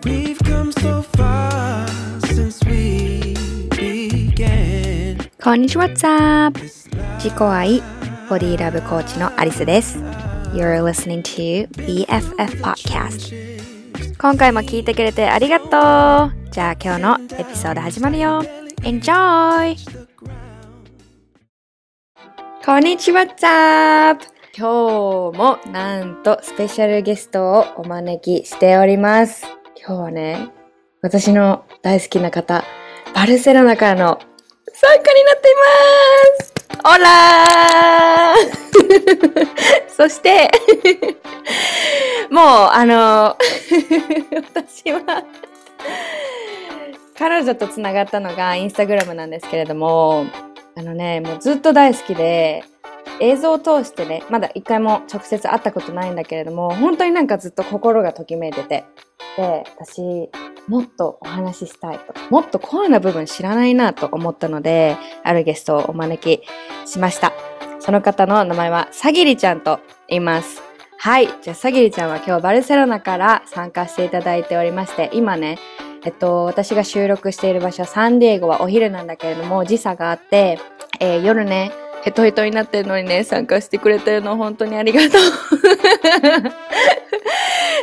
こんにちは、ザー自己愛、ボディラブコーチのアリスです。You're listening to BFF Podcast。今回も聞いてくれてありがとうじゃあ今日のエピソード始まるよ Enjoy! こんにちは、ザー今日もなんとスペシャルゲストをお招きしております。今日はね、私の大好きな方、バルセロナからの参加になっています。オラー! そして、もう、あの、私は、彼女とつながったのがインスタグラムなんですけれども、あのね、もうずっと大好きで、映像を通してね、まだ一回も直接会ったことないんだけれども、本当になんかずっと心がときめいてて、で、私、もっとお話ししたいと、もっとコアな部分知らないなと思ったので、あるゲストをお招きしました。その方の名前は、さぎりちゃんと言います。はい。じゃあ、さぎりちゃんは今日バルセロナから参加していただいておりまして、今ね、えっと、私が収録している場所は、サンディエゴはお昼なんだけれども、時差があって、えー夜ね、ヘトヘトになってるのにね、参加してくれてるの本当にありがとう。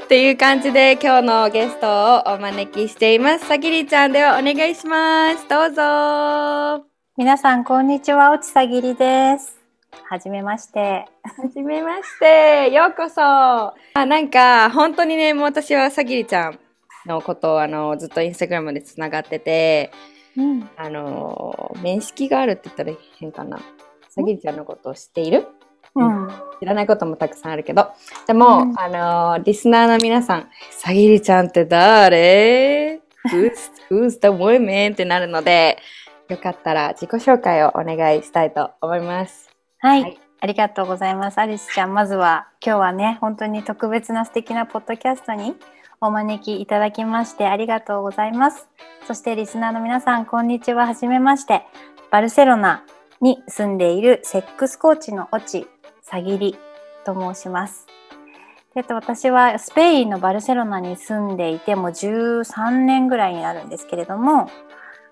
っていう感じで今日のゲストをお招きしています。さぎりちゃんではお願いします。どうぞ。皆さん、こんにちは。落ちさぎりです。はじめまして。はじめまして。ようこそ。あ、なんか、本当にね、もう私はさぎりちゃんのことを、あの、ずっとインスタグラムでつながってて、うん。あの、面識があるって言ったら変かな。さぎりちゃんのことを知っている？うん。知らないこともたくさんあるけど。でも、うんあのーリスナーの皆さん、さぎりちゃんって誰 ?Who's, who's the woman? ってなるので、よかったら自己紹介をお願いしたいと思います。はい、はいありがとうございます。アリスちゃん、まずは今日はね、本当に特別な素敵なポッドキャストにお招きいただきましてありがとうございます。そしてリスナーの皆さん、こんにちは。はじめまして。バルセロナに住んでいるセックスコーチのオチさぎりと申します。えっと、私はスペインのバルセロナに住んでいてもう13年ぐらいになるんですけれども、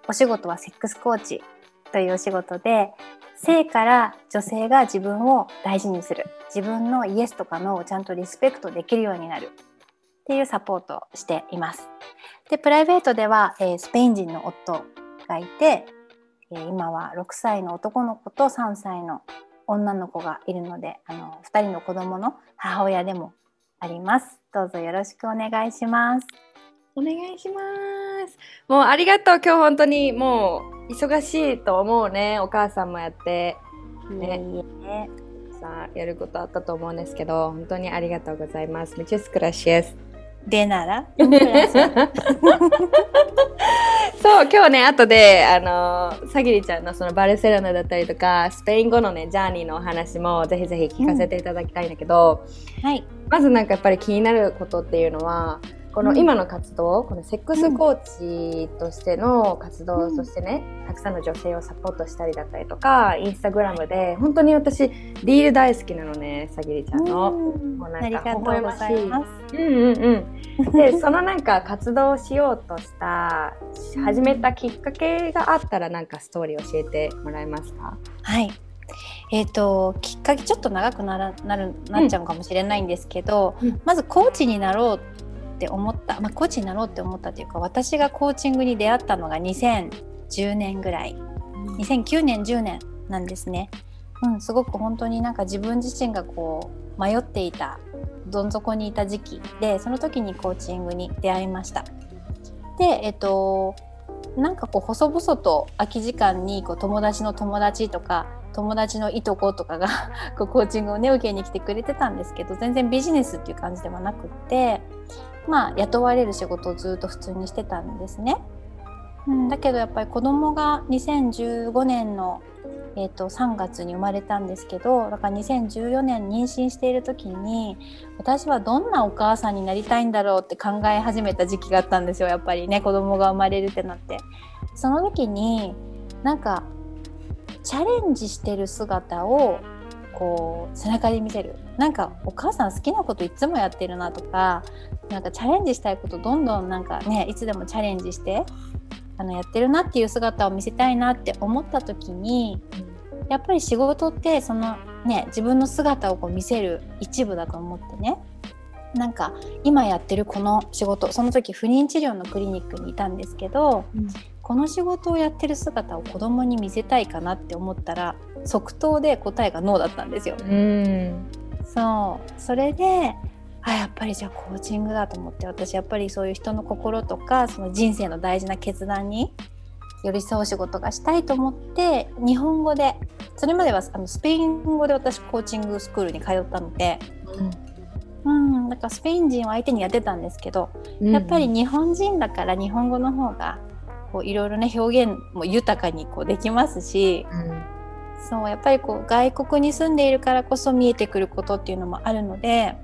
お仕事はセックスコーチというお仕事で、性から女性が自分を大事にする自分のイエスとかノーをちゃんとリスペクトできるようになるっていうサポートをしています。でプライベートでは、えースペイン人の夫がいて、今は6歳の男の子と3歳の女の子がいるのであの2人の子供の母親でもあります。どうぞよろしくお願いします。お願いします。もうありがとう。今日本当にもう忙しいと思うね。お母さんもやって、ねさあ、やることあったと思うんですけど、本当にありがとうございます。Muchas gracias. でなら？そう、今日ね、後で、あのー、さぎりちゃんのそのバルセロナだったりとか、スペイン語のね、ジャーニーのお話もぜひぜひ聞かせていただきたいんだけど、はい。まずなんかやっぱり気になることっていうのは、このうん今の活動、このセックスコーチとしての活動、うんそしてね、たくさんの女性をサポートしたりだったりとか、インスタグラムで、本当に私、リール大好きなのね、さぎりちゃんの。うんもうなんかありがとうございます。うんうんうん。で、そのなんか活動をしようとした、始めたきっかけがあったらなんかストーリー教えてもらえますか？はい。えっ、ときっかけちょっと長くならなるなっちゃうかもしれないんですけど、うんまずコーチになろうって思った、まあ、コーチになろうって思ったというか私がコーチングに出会ったのが2010年ぐらい2009年10年なんですね。うん、すごく本当になんか自分自身がこう迷っていたどん底にいた時期でその時にコーチングに出会いました。でえっ、となんかこう細々と空き時間にこう友達の友達とか友達のいとことかが こうコーチングをね受けに来てくれてたんですけど全然ビジネスっていう感じではなくってまあ雇われる仕事をずっと普通にしてたんですね。うん、だけどやっぱり子供が2015年の、えー、と3月に生まれたんですけどだから2014年妊娠している時に私はどんなお母さんになりたいんだろうって考え始めた時期があったんですよやっぱりね子供が生まれるってなって。その時になんかチャレンジしてる姿をこう背中で見せるなんかお母さん好きなこといつもやってるなとかなんかチャレンジしたいことどんどんなんかねいつでもチャレンジしてあのやってるなっていう姿を見せたいなって思った時にやっぱり仕事ってそのね自分の姿をこう見せる一部だと思ってね。なんか今やってるこの仕事その時不妊治療のクリニックにいたんですけど、うん。この仕事をやってる姿を子供に見せたいかなって思ったら即答で答えがノーだったんですよ。うん。そう。それであやっぱりじゃあコーチングだと思って私やっぱりそういう人の心とかその人生の大事な決断に寄り添う仕事がしたいと思って日本語でそれまではあのスペイン語で私コーチングスクールに通ったので、うん、だからスペイン人を相手にやってたんですけど、やっぱり日本人だから日本語の方がこういろいろね表現も豊かにこうできますしうん。そうやっぱりこう外国に住んでいるからこそ見えてくることっていうのもあるので、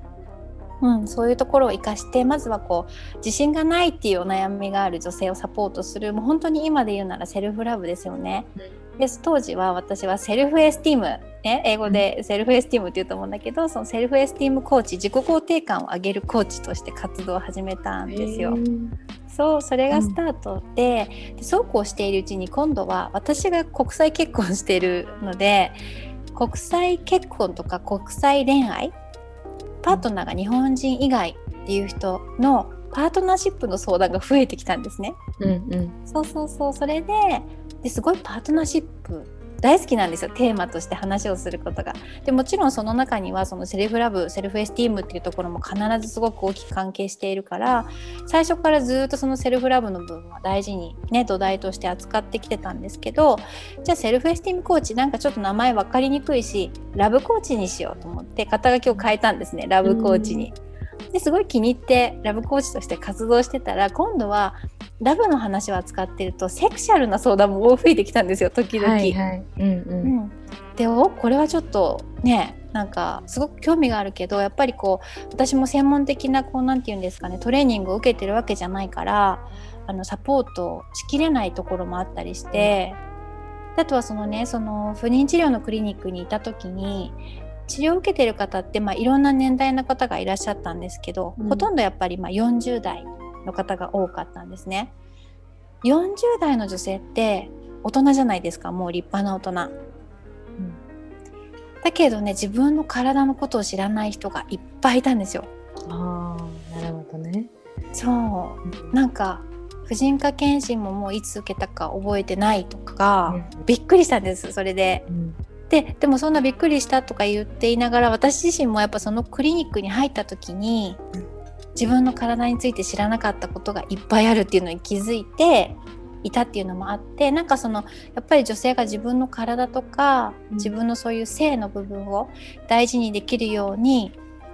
うん、そういうところを生かしてまずはこう自信がないっていうお悩みがある女性をサポートするもう本当に今で言うなら self-love ですよね。で当時は私は self-esteem、ね、英語で self-esteem って言うと思うんだけどその self-esteem コーチ自己肯定感を上げるコーチとして活動を始めたんですよ。そうそれがスタートで,、でそうこうしているうちに今度は私が国際結婚しているので国際結婚とか国際恋愛パートナーが日本人以外っていう人のパートナーシップの相談が増えてきたんですね。うんうんそうそうそうそれでですごいパートナーシップ大好きなんですよテーマとして話をすることが。でもちろんその中にはその self-love self-esteem っていうところも必ずすごく大きく関係しているから最初からずっとその self-love の部分は大事にね土台として扱ってきてたんですけどじゃあセルフエスティームコーチなんかちょっと名前分かりにくいしラブコーチにしようと思って肩書きを変えたんですねラブコーチに。ですごい気に入ってラブコーチとして活動してたら今度はラブの話を扱ってるとセクシャルな相談も増えてきたんですよ時々。はいはい。うんううん。ん、でおこれはちょっとねなんかすごく興味があるけどやっぱりこう私も専門的なこうなんて言うんですかねトレーニングを受けてるわけじゃないからあのサポートしきれないところもあったりして、あとはそのねその不妊治療のクリニックにいた時に治療を受けてる方って、まあ、いろんな年代の方がいらっしゃったんですけど、うんほとんどやっぱりまあ40代の方が多かったんですね。40代の女性って大人じゃないですかもう立派な大人。だけどね自分の体のことを知らない人がいっぱいいたんですよ。ああなるほどねそうなんか婦人科検診ももういつ受けたか覚えてないとか、うんびっくりしたんですそれで。うんででもそんなびっくりしたとか言っていながら私自身もやっぱそのクリニックに入った時にうん。自分の体について知らなかったことがいっぱいあるっていうのに気づいていたっていうのもあってなんかそのやっぱり女性が自分の体とかうん。自分のそういう性の部分を大事にできるように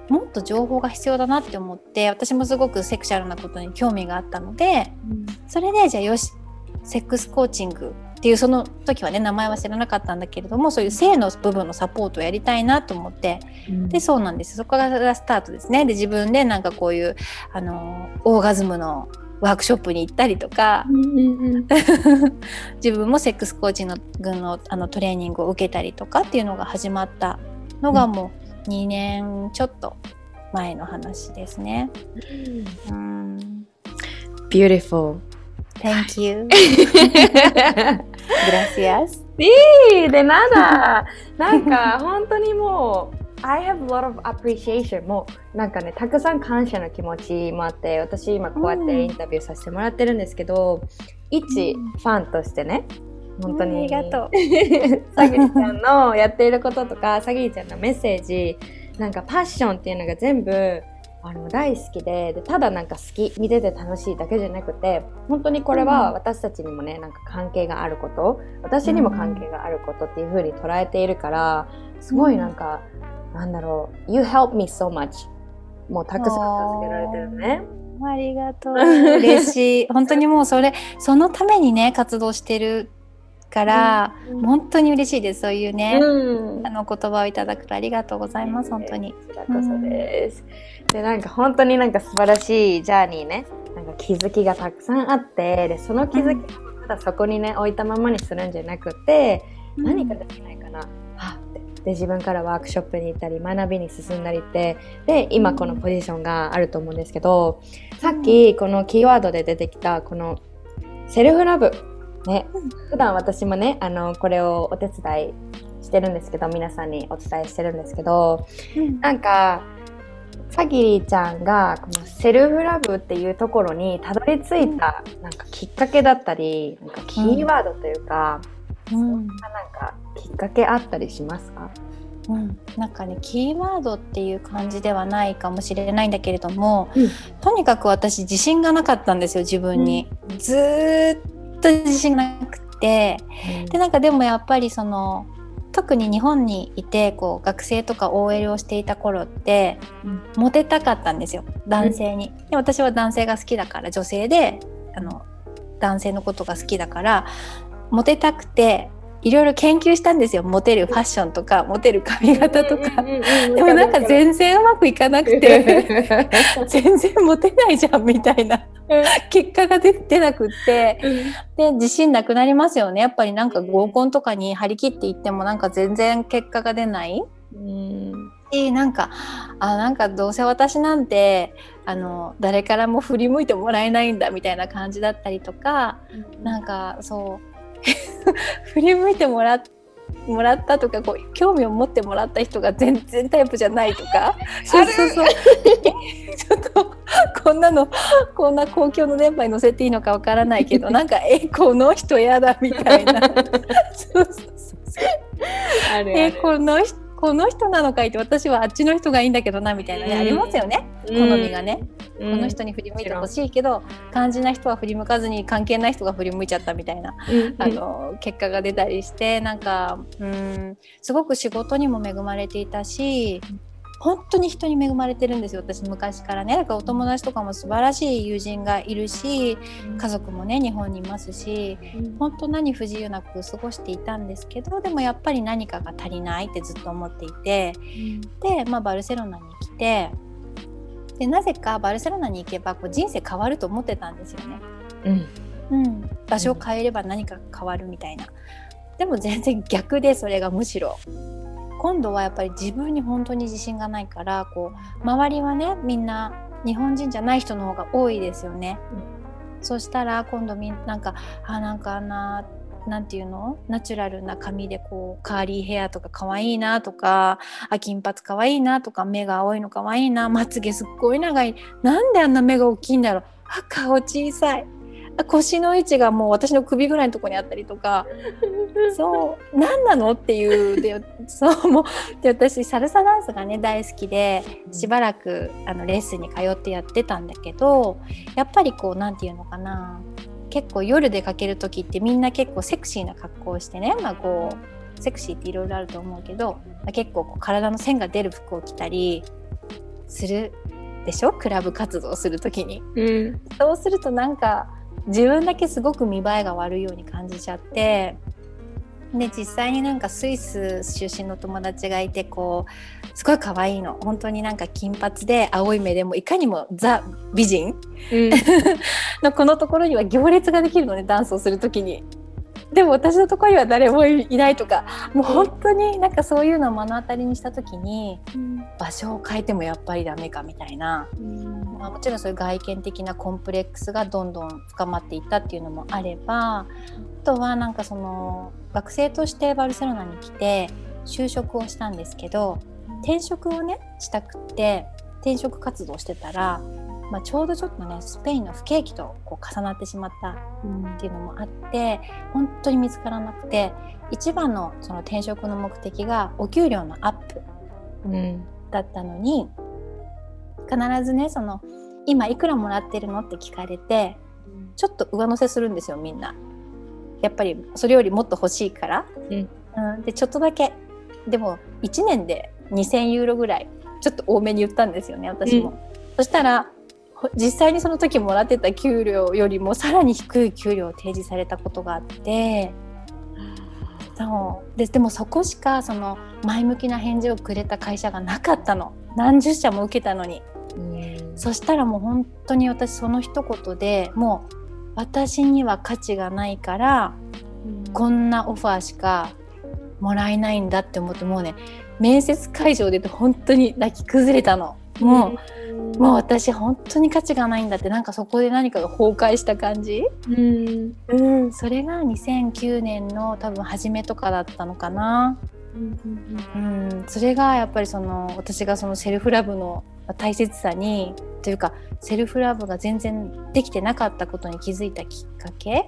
もっと情報が必要だなって思って私もすごくセクシャルなことに興味があったのでそれでじゃあよしセックスコーチングっていうその時はね名前は知らなかったんだけれどもそういう性の部分のサポートをやりたいなと思って。うん。でそうなんです。そこがスタートですね。で自分でなんかこういうあのオーガズムのワークショップに行ったりとかうんうんうん。自分もセックスコーチングのあのトレーニングを受けたりとかっていうのが始まったのがもう2年ちょっと前の話ですね。うん。Beautiful Thank you. Gracias. Sí, de nada. なんか本当にもう I have a lot of appreciation もうなんかねたくさん感謝の気持ちもあって私今こうやってインタビューさせてもらってるんですけど、一うんファンとしてね本当うんあにりがとう。さぎりちゃんのやっていることとかさぎりちゃんのメッセージなんかパッションっていうのが全部あの大好きででただなんか好き見てて楽しいだけじゃなくて本当にこれは私たちにもねなんか関係があること私にも関係があることっていう風に捉えているからすごいなんか、なんだろう You help me so much もうたくさん助けられてるね。ありがとう。嬉しい。本当にもうそれ、そのためにね、活動してるから、本当に嬉しいです。そういうね、うんあの言葉をいただくとありがとうございます。本当に。こちらこそです。で、なんか本当になんか素晴らしいジャーニーね、なんか気づきがたくさんあって、で、その気づきをただそこにね、置いたままにするんじゃなくて、何かできないかな、はって、で自分からワークショップに行ったり学びに進んだりってで今このポジションがあると思うんですけどさっきこのキーワードで出てきたこのセルフラブね。普段私もねあのこれをお手伝いしてるんですけど皆さんにお伝えしてるんですけどなんかさぎりちゃんがこのセルフラブっていうところにたどり着いたなんかきっかけだったりなんかキーワードというか、うん。なんかきっかけあったりしますか、うん、なんかねキーワードっていう感じではないかもしれないんだけれども、うん。とにかく私自信がなかったんですよ自分に、ずーっと自信がなくて。でなんかでもやっぱりその特に日本にいてこう学生とか OL をしていた頃って、うん。モテたかったんですよ。男性に。で私は男性が好きだから女性であの男性のことが好きだからモテたくていろいろ研究したんですよ。モテるファッションとかモテる髪型とか。でもなんか全然うまくいかなくて。全然モテないじゃんみたいな。結果が出出なくって。で自信なくなりますよね。やっぱりなんか合コンとかに張り切っていってもなんか全然結果が出ない。うん。しなんかあなんかどうせ私なんてあの誰からも振り向いてもらえないんだみたいな感じだったりとかなんかそう振り向いてもらもらったとかこう興味を持ってもらった人が 全然タイプじゃないとか。そうそうそう。ちょっとこんなのこんな公共の電波に乗せていいのかわからないけど なんかえこの人やだみたいな。そうそうそうえこの人この人なのかいって私はあっちの人がいいんだけどなみたいなね、うんありますよね。好みがね、ここの人に振り向いてほしいけど肝心な人は振り向かずに関係ない人が振り向いちゃったみたいな。あの結果が出たりしてなんかうんすごく仕事にも恵まれていたし本当に人に恵まれてるんですよ私昔からね。だからお友達とかも素晴らしい友人がいるし家族もね日本にいますし本当何不自由なく過ごしていたんですけどでもやっぱり何かが足りないってずっと思っていてで、まあ、バルセロナに来てでなぜかバルセロナに行けばこう人生変わると思ってたんですよね。うん。うん、場所を変えれば何か変わるみたいな。でも全然逆でそれがむしろ今度はやっぱり自分に本当に自信がないからこう周りはねみんな日本人じゃない人の方が多いですよね。そしたら今度みんなんかあなんかあんななんていうの？ナチュラルな髪でこうカーリーヘアとか可愛いなとかあ金髪可愛いなとか目が青いの可愛いいなまつげすっごい長い。なんであんな目が大きいんだろう。あ顔小さい。腰の位置がもう私の首ぐらいのところにあったりとか。そう何なの？っていうでそうもうで私サルサダンスがね大好きでしばらくあのレッスンに通ってやってたんだけどやっぱりこうなんていうのかな。結構夜出かける時ってみんな結構セクシーな格好をしてね。まあこうセクシーっていろいろあると思うけど、まあ、結構こう体の線が出る服を着たりするでしょ？クラブ活動する時に。うん。そうするとなんか自分だけすごく見栄えが悪いように感じちゃってで実際になんかスイス出身の友達がいてこうすごい可愛いの本当になんか金髪で青い目でもいかにもザ美人 のこのところには行列ができるのねダンスをする時に。でも私のところには誰もいないとかもう本当になんかそういうのを目の当たりにした時に場所を変えてもやっぱりダメかみたいな。まあ、もちろんそういう外見的なコンプレックスがどんどん深まっていったっていうのもあればあとはなんかその学生としてバルセロナに来て就職をしたんですけど転職をねしたくって転職活動してたら、まあ、ちょうどちょっとねスペインの不景気とこう重なってしまったっていうのもあって本当に見つからなくて一番のその転職の目的がお給料のアップうん。だったのに必ずねその今いくらもらってるのって聞かれてちょっと上乗せするんですよみんな。やっぱりそれよりもっと欲しいから、うん。うん。でちょっとだけ。でも1年で2,000ユーロぐらいちょっと多めに言ったんですよね私も。うん。そしたらほ実際にその時もらってた給料よりもさらに低い給料を提示されたことがあって。そう。ででもそこしかその前向きな返事をくれた会社がなかったの。何十社も受けたのに。そしたらもう本当に私その一言でもう私には価値がないからこんなオファーしかもらえないんだって思ってもうね面接会場で本当に泣き崩れたの。もう、もう私本当に価値がないんだってなんかそこで何かが崩壊した感じ、うん。うん、それが2009年の多分初めとかだったのかな、うん、それがやっぱりその私がそのセルフラブの大切さにというかセルフラブが全然できてなかったことに気づいたきっかけ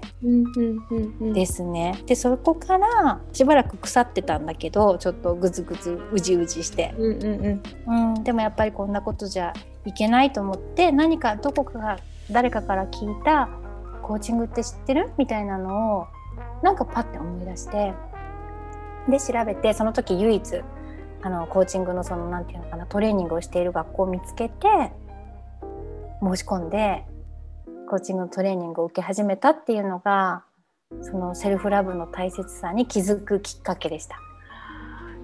ですね。でそこからしばらく腐ってたんだけどちょっとグズグズうじうじして、うんうんうん。うん、でもやっぱりこんなことじゃいけないと思って何かどこかが誰かから聞いたコーチングって知ってる？みたいなのをなんかパッて思い出して。で調べてその時唯一あのコーチングのそのなんていうのかなトレーニングをしている学校を見つけて申し込んでコーチングのトレーニングを受け始めたっていうのがそのセルフラブの大切さに気づくきっかけでした。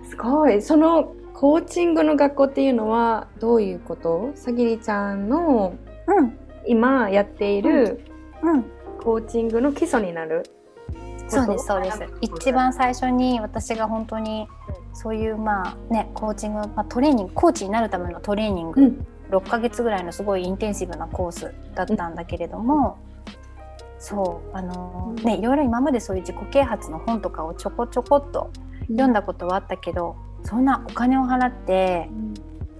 すごい。そのコーチングの学校っていうのはどういうこと？さぎりちゃんのうん。今やっているうん。コーチングの基礎になる？そうですそうです。一番最初に私が本当にそういうまあねコーチング、まあ、トレーニングコーチになるためのトレーニング、うん。6ヶ月ぐらいのすごいインテンシブなコースだったんだけれども、そうあのねいろいろ今までそういう自己啓発の本とかをちょこちょこっと読んだことはあったけど、そんなお金を払って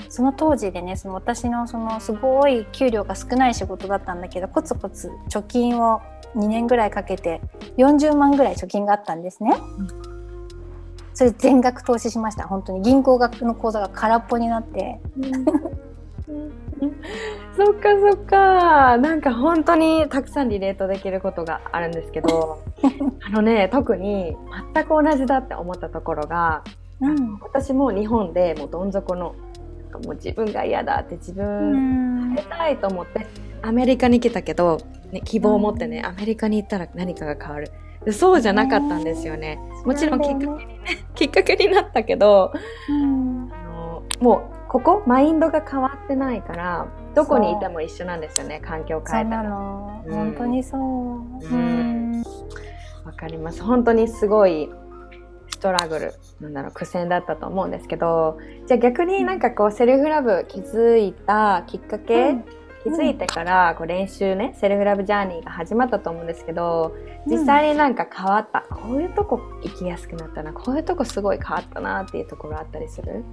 その当時でねその私のそのすごい給料が少ない仕事だったんだけどコツコツ貯金を2年ぐらいかけて40万ぐらい貯金があったんですね。それ全額投資しました。本当に。銀行額の口座が空っぽになって。そっかそっか。なんか本当にたくさんリレートできることがあるんですけど あのね特に全く同じだって思ったところがうん。私も日本でもうどん底のもう自分が嫌だって自う分ん。変えたいと思ってアメリカに来たけど、ね、希望を持ってね、アメリカに行ったら何かが変わる。でそうじゃなかったんですよね。もちろんきっかけにねきっかけになったけどうん。あのもうここマインドが変わってないからどこにいても一緒なんですよね環境を変えたらの、うん。本当にそう、うん。わかります。本当にすごいストラグルなんだろう苦戦だったと思うんですけどじゃあ逆になんかこうセルフラブ気づいたきっかけ、うん気づいてからこう練習ねセルフラブジャーニーが始まったと思うんですけど実際になんか変わった、こういうとこ生きやすくなったな。こういうとこすごい変わったなっていうところあったりする？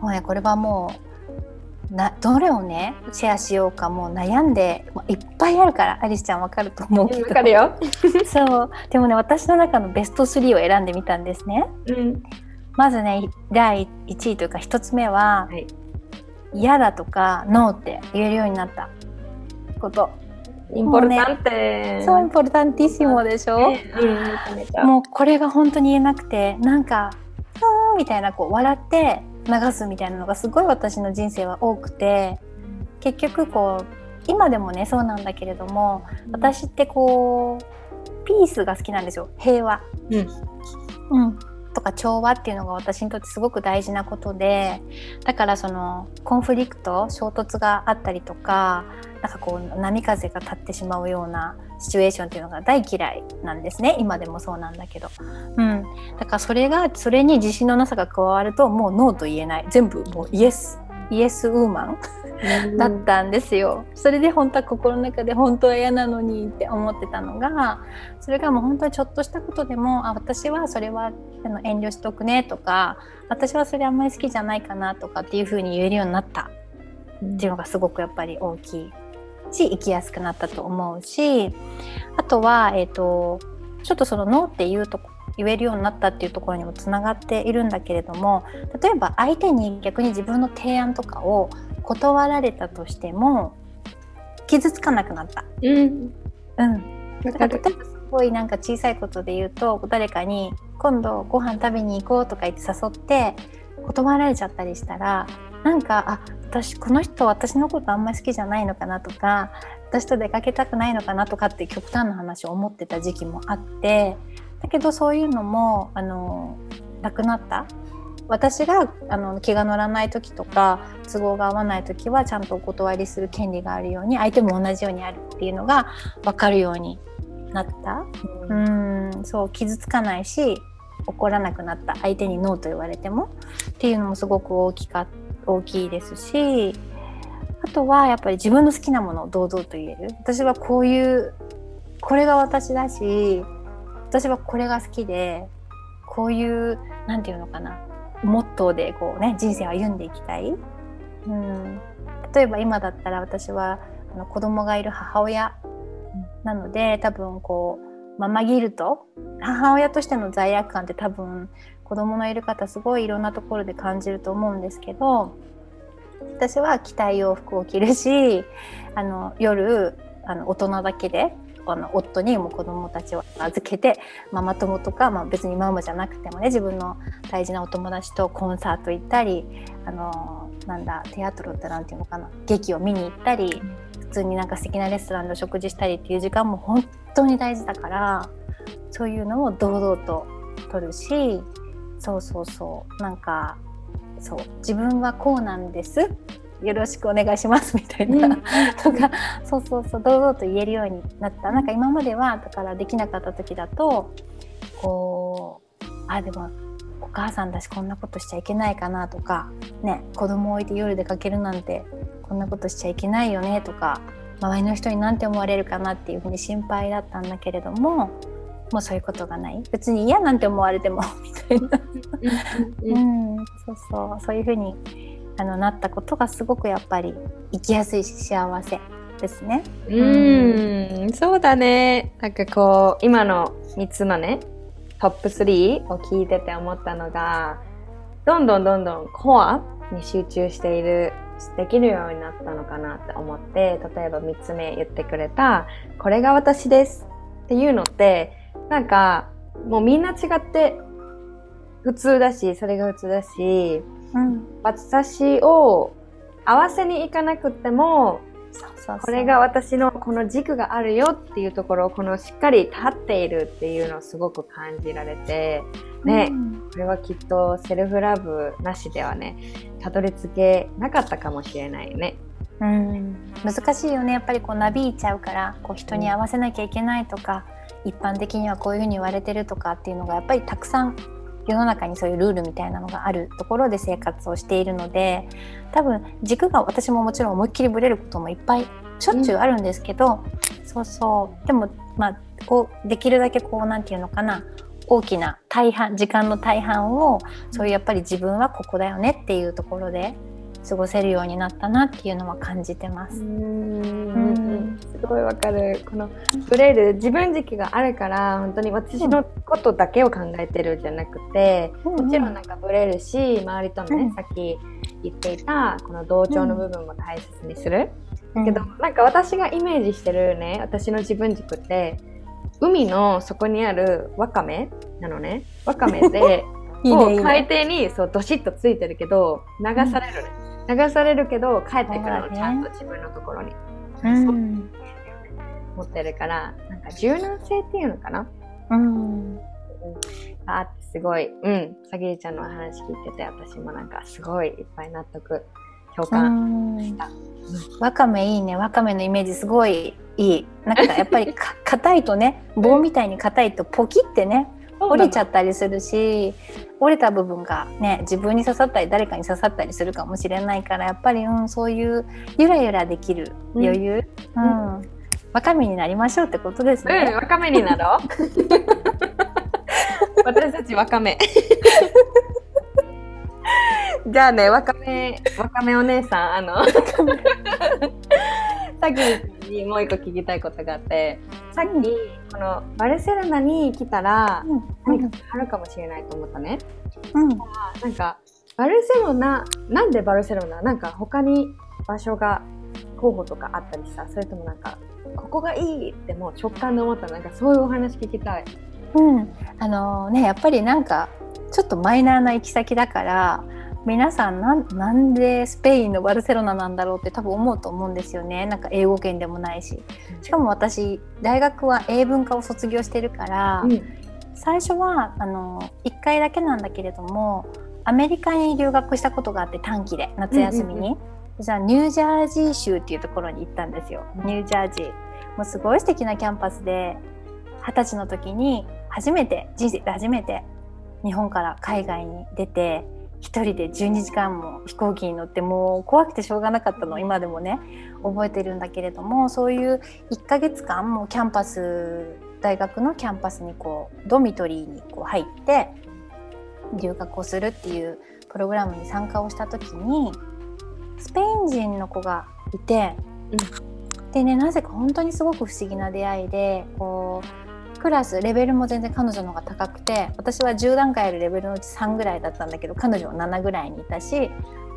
もうねこれはもうなどれをねシェアしようかもう悩んでいっぱいあるからアリスちゃんわかると思うけど。わかるよ、そう。でもね私の中のベスト3を選んでみたんですね。うん、まずね第1位というか1つ目は、はい嫌だとかノーって言えるようになったこと。インポルタンテそうインポルタンティッシモでしょ、ねうん。もうこれが本当に言えなくてなんか「ふーん」みたいなこう笑って流すみたいなのがすごい私の人生は多くて結局こう今でもねそうなんだけれども私ってこうピースが好きなんですよ。平和、うん。うん、とか調和っていうのが私にとってすごく大事なことでだからそのコンフリクト衝突があったりとかなんかこう波風が立ってしまうようなシチュエーションっていうのが大嫌いなんですね。今でもそうなんだけど、うん、だからそれがそれに自信のなさが加わるともうノーと言えない。全部もうイエス。イエスウーマンだったんですよ。それで本当は心の中で本当は嫌なのにって思ってたのがそれがもう本当にちょっとしたことでもあ私はそれはあの遠慮しとくねとか私はそれあんまり好きじゃないかなとかっていうふうに言えるようになったっていうのがすごくやっぱり大きいし生きやすくなったと思うしあとは、えー、とちょっとそのノーっていうとこ言えるようになったっていうところにもつながっているんだけれども例えば相手に逆に自分の提案とかを断られたとしても傷つかなくなった。うん。うん、だから例えばすごいなんか小さいことで言うと誰かに「今度ご飯食べに行こう」とか言って誘って断られちゃったりしたらなんかあ私この人私のことあんまり好きじゃないのかなとか私と出かけたくないのかなとかって極端な話を思ってた時期もあってだけどそういうのもあのなくなった？私があの気が乗らない時とか都合が合わない時はちゃんとお断りする権利があるように相手も同じようにあるっていうのが分かるようになった？うん。そう傷つかないし怒らなくなった。相手にノーと言われても。っていうのもすごく大きか大きいですしあとはやっぱり自分の好きなものを堂々と言える。私はこういうこれが私だし私はこれが好きでこういうなんていうのかなモットーでこうね人生を歩んでいきたい、うん、例えば今だったら私はあの子供がいる母親なので多分こうママギルト母親としての罪悪感って多分子供のいる方すごいいろんなところで感じると思うんですけど私は着たい洋服を着るしあの夜あの大人だけであの夫にも子供たちを預けてママ友とか、まあ、別にママじゃなくてもね自分の大事なお友達とコンサート行ったりあのなんだテアトロって何て言うのかな劇を見に行ったり普通になんか素敵なレストランでお食事したりっていう時間も本当に大事だからそういうのを堂々と取るしそうそうそうなんかそう自分はこうなんですよろしくお願いしますみたいな、うん、とかそうそうそう堂々と言えるようになった。なんか今まではだからできなかった時だとこうあでもお母さんだしこんなことしちゃいけないかなとかね子供を置いて夜出かけるなんてこんなことしちゃいけないよねとか周りの人に何て思われるかなっていうふうに心配だったんだけれどももうそういうことがない。別に嫌なんて思われてもみたいな。うんそうそう。そういうふうにあのなったことがすごくやっぱり生きやすい幸せですね。うん、そうだね。なんかこう、今の3つのね、トップ3を聞いてて思ったのが、どんどんどんどんコアに集中している、できるようになったのかなって思って、例えば3つ目言ってくれた、これが私ですっていうのって、なんか、もうみんな違って普通だし、それが普通だし、うん、私を合わせに行かなくてもこれが私のこの軸があるよっていうところをこのしっかり立っているっていうのをすごく感じられてね、うん、これはきっとセルフラブなしではねたどり着けなかったかもしれないね。うん、難しいよね。やっぱりこうなびいちゃうからこう人に合わせなきゃいけないとか、一般的にはこういうふうに言われてるとかっていうのがやっぱりたくさん世の中にそういうルールみたいなのがあるところで生活をしているので多分軸が私ももちろん思いっきりぶれることもいっぱいしょっちゅうあるんですけど、うん、そうそう。でもまあこうできるだけこう何て言うのかな。大きな大半時間の大半をそういうやっぱり自分はここだよねっていうところで過ごせるようになったなっていうのは感じてます。うんすごいわかる。このブレる自分軸があるから本当に私のことだけを考えてるんじゃなくて、うん、もちろんなんかブレるし周りとのね、うん、さっき言っていたこの同調の部分も大切にする。うん、けどなんか私がイメージしてるね私の自分軸って海の底にあるワカメなのね。ワカメで こう海底にそうどしっとついてるけど流されるね。流されるけど帰ってくるの、ちゃんと自分のところに。うん、持ってるからなんか柔軟性っていうのかな、うん、あってすごいうん。さぎりちゃんの話聞いてて私もなんかすごいいっぱい納得共感した。わかめいいね。わかめのイメージすごいいい。なんかやっぱり 硬いとね棒みたいに硬いとポキってね折れちゃったりするし折れた部分がね自分に刺さったり誰かに刺さったりするかもしれないからやっぱり、うん、そういうゆらゆらできる余裕、うん、うん、わかめになりましょうってことですね。うん、わかめになろう。私たちわかめ。じゃあね、わかめ、わかめお姉さん、あの、さっきにもう一個聞きたいことがあって、さっき、このバルセロナに来たら、何かあるかもしれないと思ったね。うん。なんか、バルセロナ、なんでバルセロナ？なんか他に場所が候補とかあったりさ、それともなんか、ここがいいってもう直感で思ったなんかそういうお話聞きたい。うん。あのー、ね、やっぱりなんか、ちょっとマイナーな行き先だから、皆さんなんでスペインのバルセロナなんだろうって多分思うと思うんですよね。なんか英語圏でもないし。しかも私大学は英文科を卒業してるから、うん、最初はあの1回だけなんだけれどもアメリカに留学したことがあって短期で夏休みに、うんうんうん、じゃあニュージャージー州っていうところに行ったんですよ、ニュージャージー。もうすごい素敵なキャンパスで二十歳の時に初めて人生で初めて日本から海外に出て一人で12時間も飛行機に乗ってもう怖くてしょうがなかったの。今でもね覚えてるんだけれどもそういう1ヶ月間もキャンパス大学のキャンパスにこうドミトリーにこう入って留学をするっていうプログラムに参加をした時にスペイン人の子がいて、でねなぜか本当にすごく不思議な出会いでこうクラスレベルも全然彼女の方が高くて私は10段階あるレベルのうち3ぐらいだったんだけど彼女は7ぐらいにいたし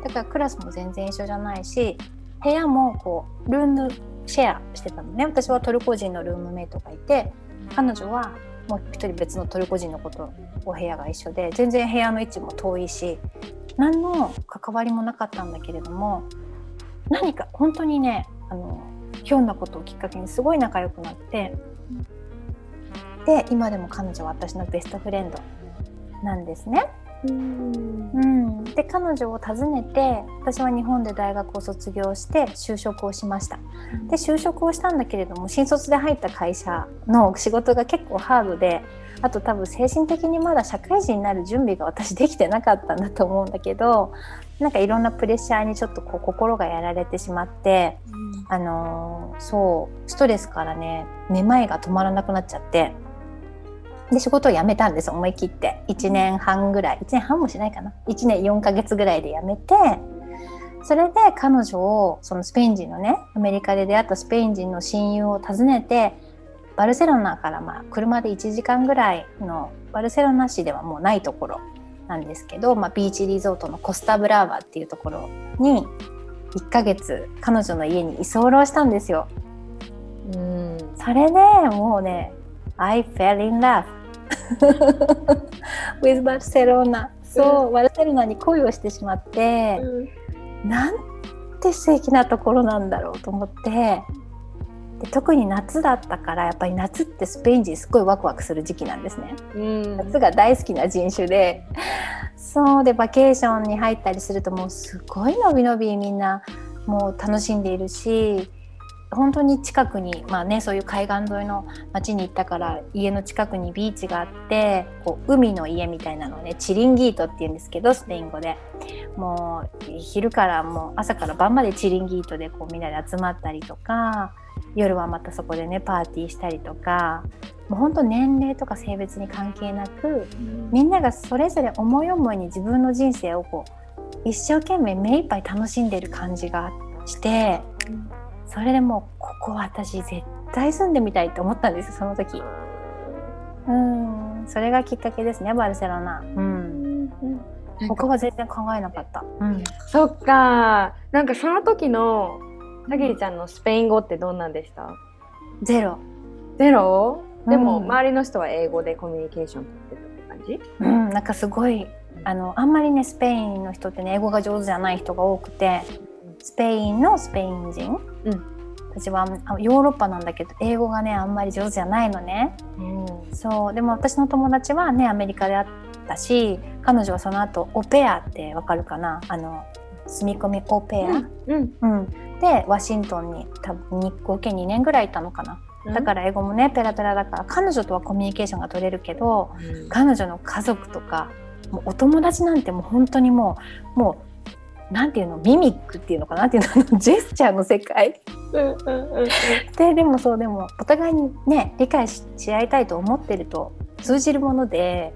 だからクラスも全然一緒じゃないし部屋もこうルームシェアしてたのね。私はトルコ人のルームメイトがいて彼女はもう一人別のトルコ人の子とお部屋が一緒で全然部屋の位置も遠いし何の関わりもなかったんだけれども何か本当にねあのひょんなことをきっかけにすごい仲良くなってで今でも彼女は私のベストフレンドなんですね。うん、で彼女を訪ねて私は日本で大学を卒業して就職をしました。で就職をしたんだけれども新卒で入った会社の仕事が結構ハードであと多分精神的にまだ社会人になる準備が私できてなかったんだと思うんだけどなんかいろんなプレッシャーにちょっとこう心がやられてしまって、あのーそうストレスからねめまいが止まらなくなっちゃってで仕事を辞めたんです思い切って。1年半ぐらい。1年半もしないかな。1年4ヶ月ぐらいで辞めてそれで彼女をそのスペイン人のねアメリカで出会ったスペイン人の親友を訪ねてバルセロナからまあ車で1時間ぐらいのバルセロナ市ではもうないところなんですけど、まあ、ビーチリゾートのコスタブラーバっていうところに1ヶ月彼女の家に居候したんですよ。うん。それでもうね I fell in love. With Barcelona. そう、バルセロナに恋をしてしまって、なんて素敵なところなんだろうと思ってで特に夏だったからやっぱり夏ってスペイン人すっごいワクワクする時期なんですね。うん。夏が大好きな人種で。そうでバケーションに入ったりするともうすごいのびのびみんなもう楽しんでいるし本当に近くにまあねそういう海岸沿いの町に行ったから家の近くにビーチがあってこう海の家みたいなのをねチリンギートって言うんですけどスペイン語で。もう昼からもう朝から晩までチリンギートでこうみんなで集まったりとか夜はまたそこでねパーティーしたりとかもう本当年齢とか性別に関係なくみんながそれぞれ思い思いに自分の人生をこう一生懸命目いっぱい楽しんでる感じがしてそれでもうここ私絶対住んでみたいって思ったんですよその時。うんそれがきっかけですねバルセロナ。うん。他は全然考えなかった、うん、そっか。なんかその時のさぎりちゃんのスペイン語ってどんなんでした？ゼロ。ゼロ？でも、うん周りの人は英語でコミュニケーション取ってたって感じ？うん、なんかすごいあのあんまりねスペインの人ってね英語が上手じゃない人が多くてスペインのスペイン人、うん。私はあヨーロッパなんだけど英語がねあんまり上手じゃないのね。うん。そう。でも私の友達はねアメリカで会ったし彼女はその後オペアってわかるかな？あの住み込みオペア、うん。うん。でワシントンに多分に合計2年ぐらいいたのかな？だから英語もねペラペラだから彼女とはコミュニケーションが取れるけどうん。彼女の家族とかもうお友達なんてもう本当にもうもうなんていうのミミックっていうのかななんていうのジェスチャーの世界。うんうんうんうん。ででもそうでもお互いにね理解しし合いたいと思ってると通じるもので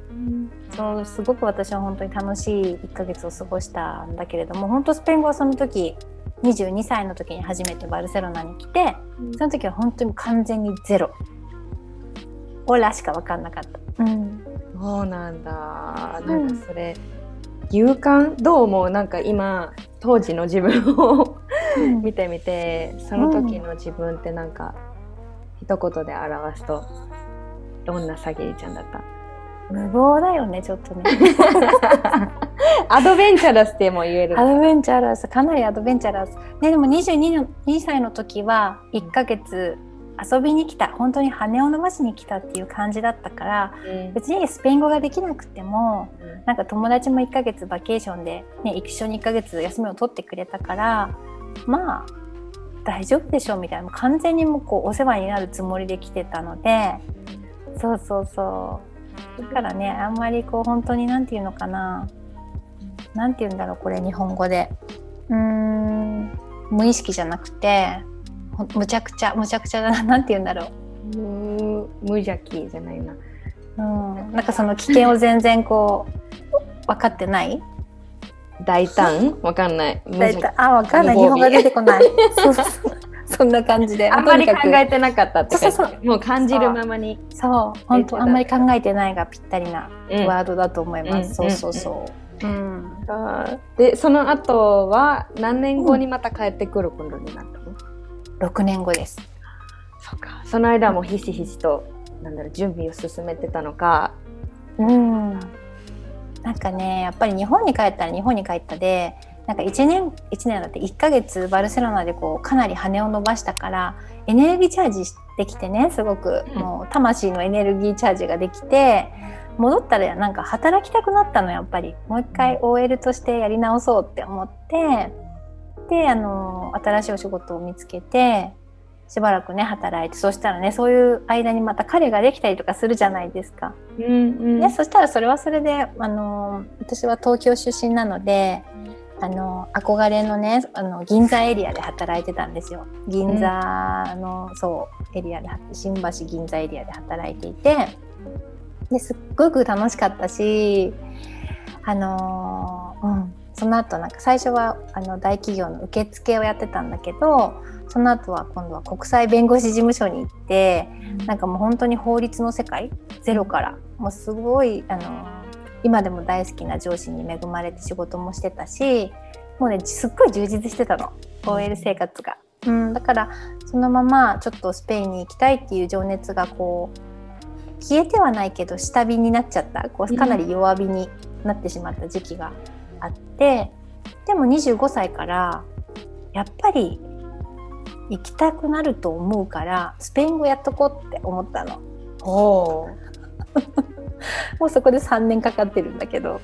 そうすごく私は本当に楽しい1ヶ月を過ごしたんだけれども本当スペイン語はその時22歳の時に初めてバルセロナに来てその時は本当に完全にゼロオラしか分かんなかった。うん。そうなんだ。なんかそれ、勇敢？どう思う？なんか今当時の自分を 見てみてその時の自分ってなんか、一言で表すとどんなさぎりちゃんだった？無謀だよねちょっとね。アドベンチャラスっても言える。アドベンチャラスかなりアドベンチャラス、ね、でも22の2歳の時は1ヶ月遊びに来た本当に羽を伸ばしに来たっていう感じだったからうん。別にスペイン語ができなくてもなんか友達も1ヶ月バケーションで、ね、一緒に1ヶ月休みを取ってくれたからまあ大丈夫でしょうみたいなもう完全にもうこうお世話になるつもりで来てたのでそうそうそう。だからねあんまりこう本当になんていうのかななんて言うんだろうこれ日本語で。うーん無意識じゃなくてほむちゃくちゃむちゃくちゃだななんて言うんだろう。無無邪気じゃないな。うん、なんかその危険を全然こう分かってない？大胆？わかんない。無大邪体あ分かんない。日本語が出てこない。そうそう。そ うそんな感じで。気あんまり考えてなかったってそうそうもう感じるままに。くそう。本当あんまり考えてないがぴったりなうん。ワードだと思います、うんそうそうそう、うん。あー。で、その後は何年後にまた帰ってくることになったの、6年後です。そうか。その間もひしひしと、なんだろう、準備を進めてたのか。うん。なんかねやっぱり日本に帰ったら日本に帰ったでなんか1年1年だって1ヶ月バルセロナでこうかなり羽を伸ばしたからエネルギーチャージできてねすごく。うん。もう魂のエネルギーチャージができて戻ったらなんか働きたくなったのやっぱり。もう一回 OL としてやり直そうって思ってであの新しいお仕事を見つけてしばらくね働いてそしたらねそういう間にまた彼ができたりとかするじゃないですか。うんうん。ね、そしたらそれはそれで、あの私は東京出身なので、あの憧れのねあの銀座エリアで働いてたんですよ。銀座の、そうエリアで新橋銀座エリアで働いていて。ですっごく楽しかったしあのーうんその後なんか最初はあの大企業の受付をやってたんだけどその後は今度は国際弁護士事務所に行ってなんかもう本当に法律の世界ゼロからもうすごいあの今でも大好きな上司に恵まれて仕事もしてたしもうねすっごい充実してたの。OL 生活が。うん、だからそのままちょっとスペインに行きたいっていう情熱がこう消えてはないけど下火になっちゃった。こうかなり弱火になってしまった時期があってでも25歳からやっぱり行きたくなると思うからスペイン語やっとこうって思ったの。おーもうそこで3年かかってるんだけど。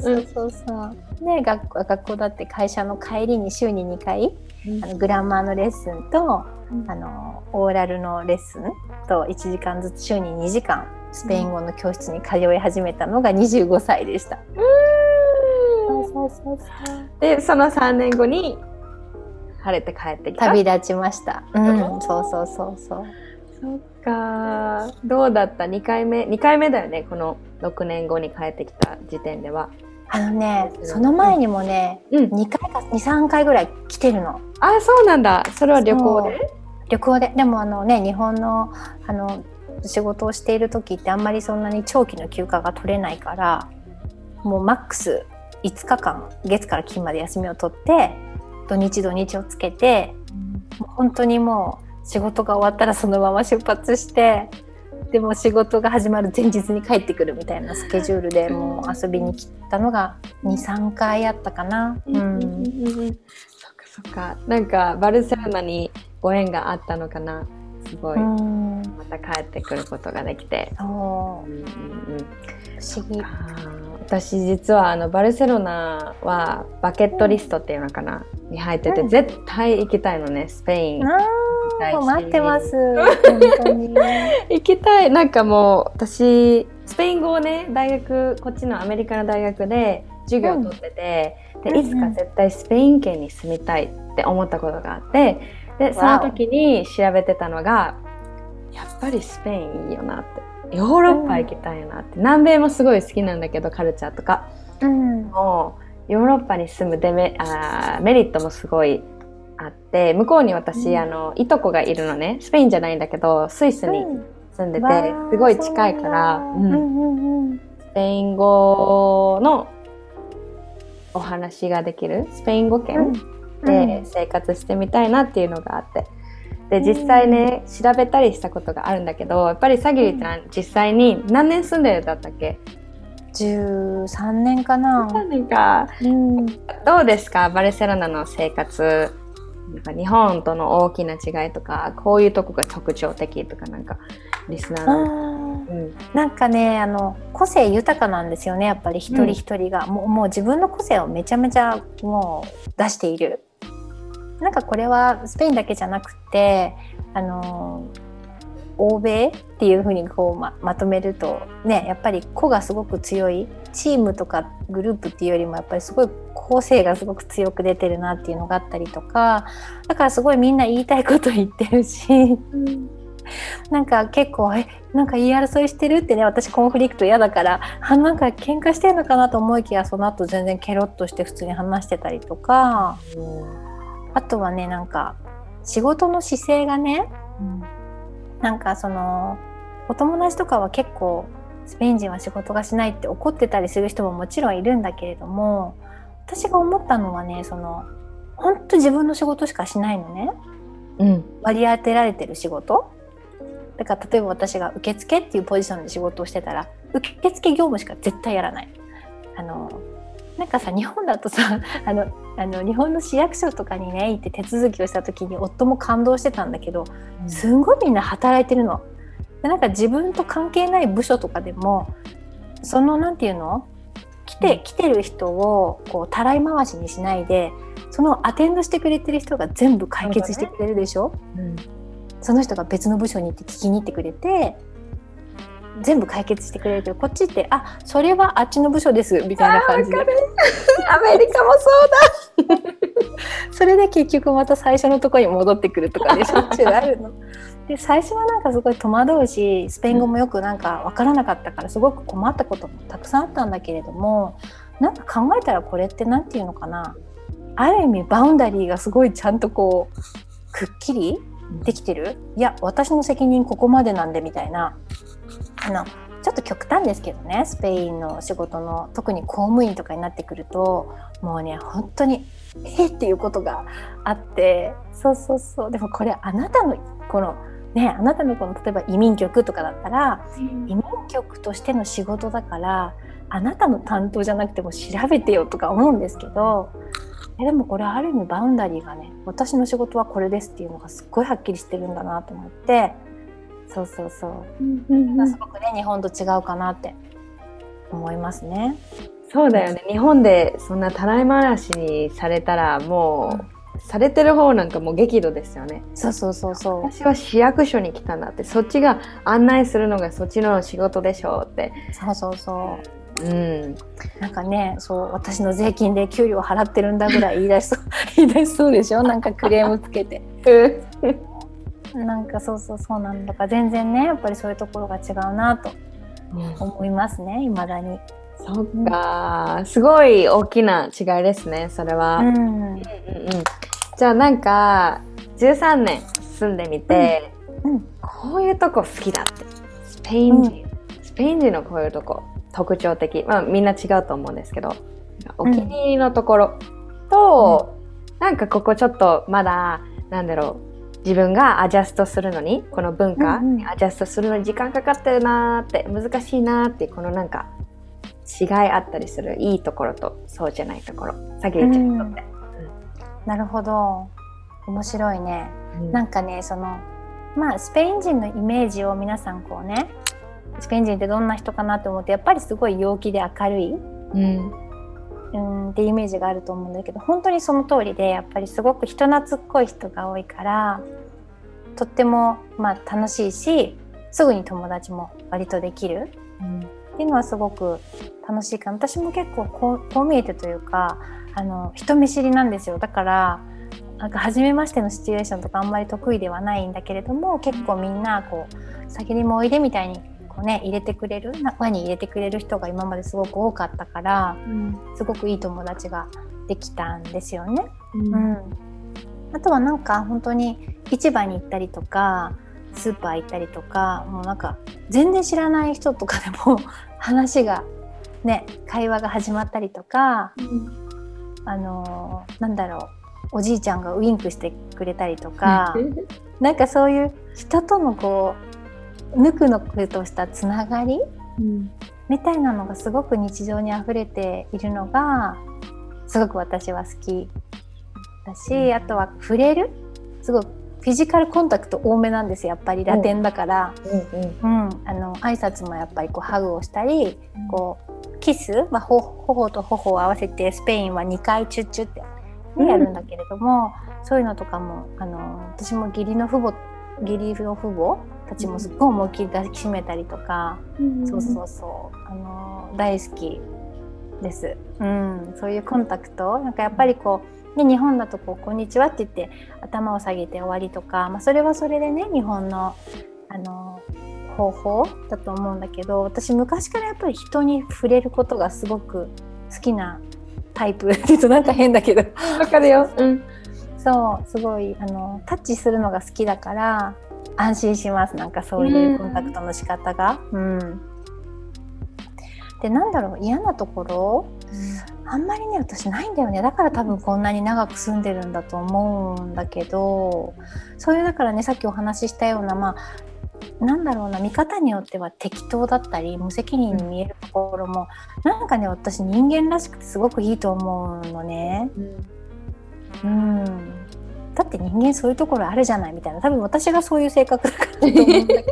そうそうそう。で学校学校だって会社の帰りに週に2回うんあのグラマーのレッスンとうんあのオーラルのレッスンと1時間ずつ週に2時間スペイン語の教室に通い始めたのが25歳でした。で、その3年後に晴れて帰ってきた。旅立ちました。ううんん、そうそうそうそう。そっかどうだった ?2 回目 ?2 回目だよねこの6年後に帰ってきた時点では。あのね、その前にもね、うん。2回か2、3回ぐらい来てるの。あ、そうなんだ。それは旅行で？旅行で。でもあのね、日本のあの仕事をしている時ってあんまりそんなに長期の休暇が取れないから、もうマックス5日間、月から金まで休みを取って、土日土日をつけて、本当にもう仕事が終わったらそのまま出発して、でも仕事が始まる前日に帰ってくるみたいなスケジュールでもう遊びに来たのが2、3回あったかな。うん。そっかそっか。なんかバルセロナにご縁があったのかな。すごい。うん、また帰ってくることができて。そう。うんうんうん。不思議。私実はあのバルセロナはバケットリストっていうのかなに入ってて、うん。絶対行きたいのねスペイン。あたいし。ー待ってます。行きたい。なんかもう私スペイン語をね大学こっちのアメリカの大学で授業を取ってて、うん。でいつか絶対スペイン圏に住みたいって思ったことがあってでその時に調べてたのがやっぱりスペインいいよなって。ヨーロッパ行きたいなって、南米もすごい好きなんだけどカルチャーとか。うん。もうヨーロッパに住むデメあーメリットもすごいあって向こうに私、うん。あのいとこがいるのね。スペインじゃないんだけどスイスに住んでて、すごい近いから、うんうん。うんうん。スペイン語のお話ができるスペイン語圏で生活してみたいなっていうのがあって。で実際ね調べたりしたことがあるんだけどやっぱりさぎりちゃん。実際に何年住んでるだったっけ13年かな。なんか。うん。どうですか？バルセロナの生活。なんか日本との大きな違いとかこういうとこが特徴的とかなんかリスナーあの、ー。うん、なんかねあの個性豊かなんですよねやっぱり一人一人が、もうもう自分の個性をめちゃめちゃもう出しているなんかこれはスペインだけじゃなくてあの欧米っていうふうにこうままとめるとねやっぱり個がすごく強いチームとかグループっていうよりもやっぱりすごい個性がすごく強く出てるなっていうのがあったりとかだからすごいみんな言いたいこと言ってるしなんか結構えなんか言い争いしてるってね私コンフリクト嫌だからあなんか喧嘩してんのかなと思いきやその後全然ケロッとして普通に話してたりとかあとはねなんか仕事の姿勢がねなんかそのお友達とかは結構スペイン人は仕事がしないって怒ってたりする人ももちろんいるんだけれども私が思ったのはねその本当自分の仕事しかしないのねうん。割り当てられてる仕事だから例えば私が受付っていうポジションで仕事をしてたら受付業務しか絶対やらない。あのなんかさ日本だとさ あのあの日本の市役所とかにね行って手続きをした時に夫も感動してたんだけどすんごいみんな働いてるの。でなんか自分と関係ない部署とかでもそのなんていうの？来て来てる人をこうたらい回しにしないでそのアテンドしてくれてる人が全部解決してくれるでしょ、うん。その人が別の部署に行って聞きに行ってくれて全部解決してくれるけどこっちってあそれはあっちの部署ですみたいな感じで。アメリカもそ それで結局また最初のところに戻ってくるとかねしょ。っちゅうあるの。で最初はなんかすごい戸惑うしスペイン語もよくなんか分からなかったからすごく困ったこともたくさんあったんだけれどもなんか考えたらこれって何て言うのかな。ある意味バウンダリーがすごいちゃんとこうくっきりできてる。いや私の責任ここまでなんでみたいなあのちょっと極端ですけどねスペインの仕事の特に公務員とかになってくるともうね本当にえっ？ていうことがあってそうそうそう。でもこれあなたのこのねあなたのこの例えば移民局とかだったら移民局としての仕事だからあなたの担当じゃなくても調べてよとか思うんですけどえでもこれある意味バウンダリーがね私の仕事はこれですっていうのがすっごいはっきりしてるんだなと思ってそうそうそうう。すごくね日本と違うかなって思いますね。そうだよね。日本でそんなたらい回しにされたらもう、されてる方なんかもう激怒ですよね。そうそうそうそう。私は市役所に来たんだって、そっちが案内するのがそっちの仕事でしょうって。そうそうそう。うん。なんかね、そう私の税金で給料払ってるんだぐらい言い出しそう 言い出しそうでしょ？なんかクレームつけて。なんかそうそうそうなんだから全然ねやっぱりそういうところが違うなと思いますね未だに。そっか、すごい大きな違いですね、それは。うん。うんうんじゃあなんか、13年住んでみて、うん。うん。こういうとこ好きだって。スペイン人、スペイン人のこういうとこ特徴的。まあみんな違うと思うんですけど、お気に入りのところと、なんかここちょっとまだ、なんだろう、自分がアジャストするのに、この文化うんうんにアジャストするのに時間かかってるなーって、難しいなーって、このなんか、違いあったりするいいところとそうじゃないところ。先言っちゃうとって。なるほど面白いね。うんなんかねそのまあスペイン人のイメージを皆さんこうねスペイン人ってどんな人かなと思ってやっぱりすごい陽気で明るいうん。うんってイメージがあると思うんだけど本当にその通りでやっぱりすごく人懐っこい人が多いからとってもまあ楽しいしすぐに友達も割とできる。っていうのはすごく楽しいかな。私も結構こうこう見えてというかあの人見知りなんですよ。だからなんか初めましてのシチュエーションとかあんまり得意ではないんだけれども結構みんなこう先にもおいでみたいにこうね入れてくれる輪に入れてくれる人が今まですごく多かったからすごくいい友達ができたんですよね。うん、あとはなんか本当に市場に行ったりとかスーパー行ったりとかもうなんか全然知らない人とかでも 話がね会話が始まったりとかあのーなんだろうおじいちゃんがウインクしてくれたりとか なんかそういう人とのこうぬくぬくとしたつながりみたいなのがすごく日常にあふれているのがすごく私は好きだし、あとは触れる。すごいフィジカルコンタクト多めなんですよ。やっぱりラテンだから、うん。あの挨拶もやっぱりこうハグをしたり、こうキス、まあ、ほ頬と頬を合わせてスペインは2回チュッチュって、ねうんやるんだけれどもそういうのとかもあの私も義理の父母義理の父母たちもすっごい思いっきり抱きしめたりとか、そうそうそう。あの大好きです、うん、そういうコンタクト。なんかやっぱりこう、ね、日本だとこう「こんにちは」って言って頭を下げて終わりとか、まあ、それはそれでね日本のあの方法だと思うんだけど私昔からやっぱり人に触れることがすごく好きなタイプ。って言うとなんか変だけど。わかるよ。うん。そうすごいあのタッチするのが好きだから安心します。なんかそういうコンタクトの仕方が。うん。でなんだろう嫌なところ？あんまりね私ないんだよね。だから多分こんなに長く住んでるんだと思うんだけどそういうだからねさっきお話ししたようなまあなんだろうな見方によっては適当だったり無責任に見えるところも、なんかね私人間らしくてすごくいいと思うのね。うんだって人間そういうところあるじゃないみたいな。多分私がそういう性格だからと思うんだけど。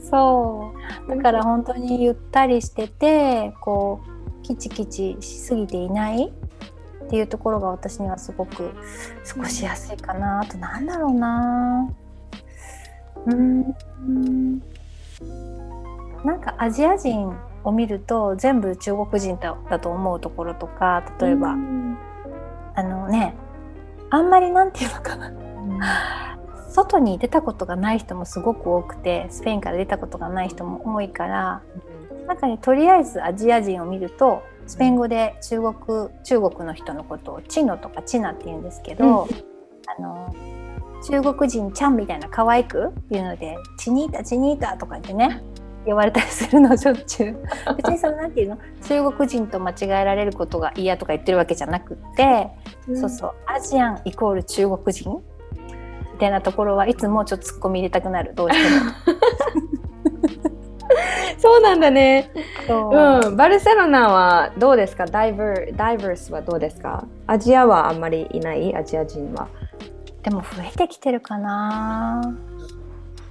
そう。だから本当にゆったりしててこうキチキチしすぎていないっていうところが私にはすごく過ごしやすいかな。あとなんだろうな。うん。なんかアジア人を見ると全部中国人だだと思うところとか例えば、あのねあんまりなんていうのかな。外に出たことがない人もすごく多くてスペインから出たことがない人も多いからなん。かねとりあえずアジア人を見るとスペイン語で中国中国の人のことをチノとかチナって言うんですけど、あの中国人ちゃんみたいな可愛く言うので「チニータチニータ」とか言ってね呼ばれたりするのしょっちゅう。別にそのなんていうの？中国人と間違えられることが嫌とか言ってるわけじゃなくって、そうそう。アジアンイコール中国人？みたいなところはいつもちょっと突っ込み入れたくなる。どうしても。そうなんだね。そう。うん。バルセロナはどうですか？ダイバー、ダイバースはどうですか？アジアはあんまりいない？アジア人は。でも増えてきてるかな。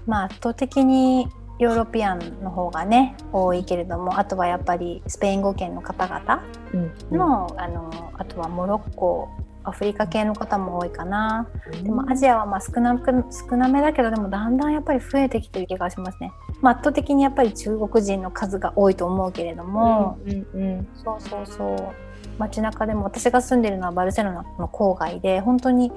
まあ圧倒的にヨーロピアンの方がね多いけれどもあとはやっぱりスペイン語圏の方々うん。の,、あのあとはモロッコアフリカ系の方も多いかな。でもアジアはまあ少なく少なめだけどでもだんだんやっぱり増えてきてる気がしますね、まあ、圧倒的にやっぱり中国人の数が多いと思うけれども、うんうん。そうそうそう。街中でも私が住んでるのはバルセロナの郊外で本当に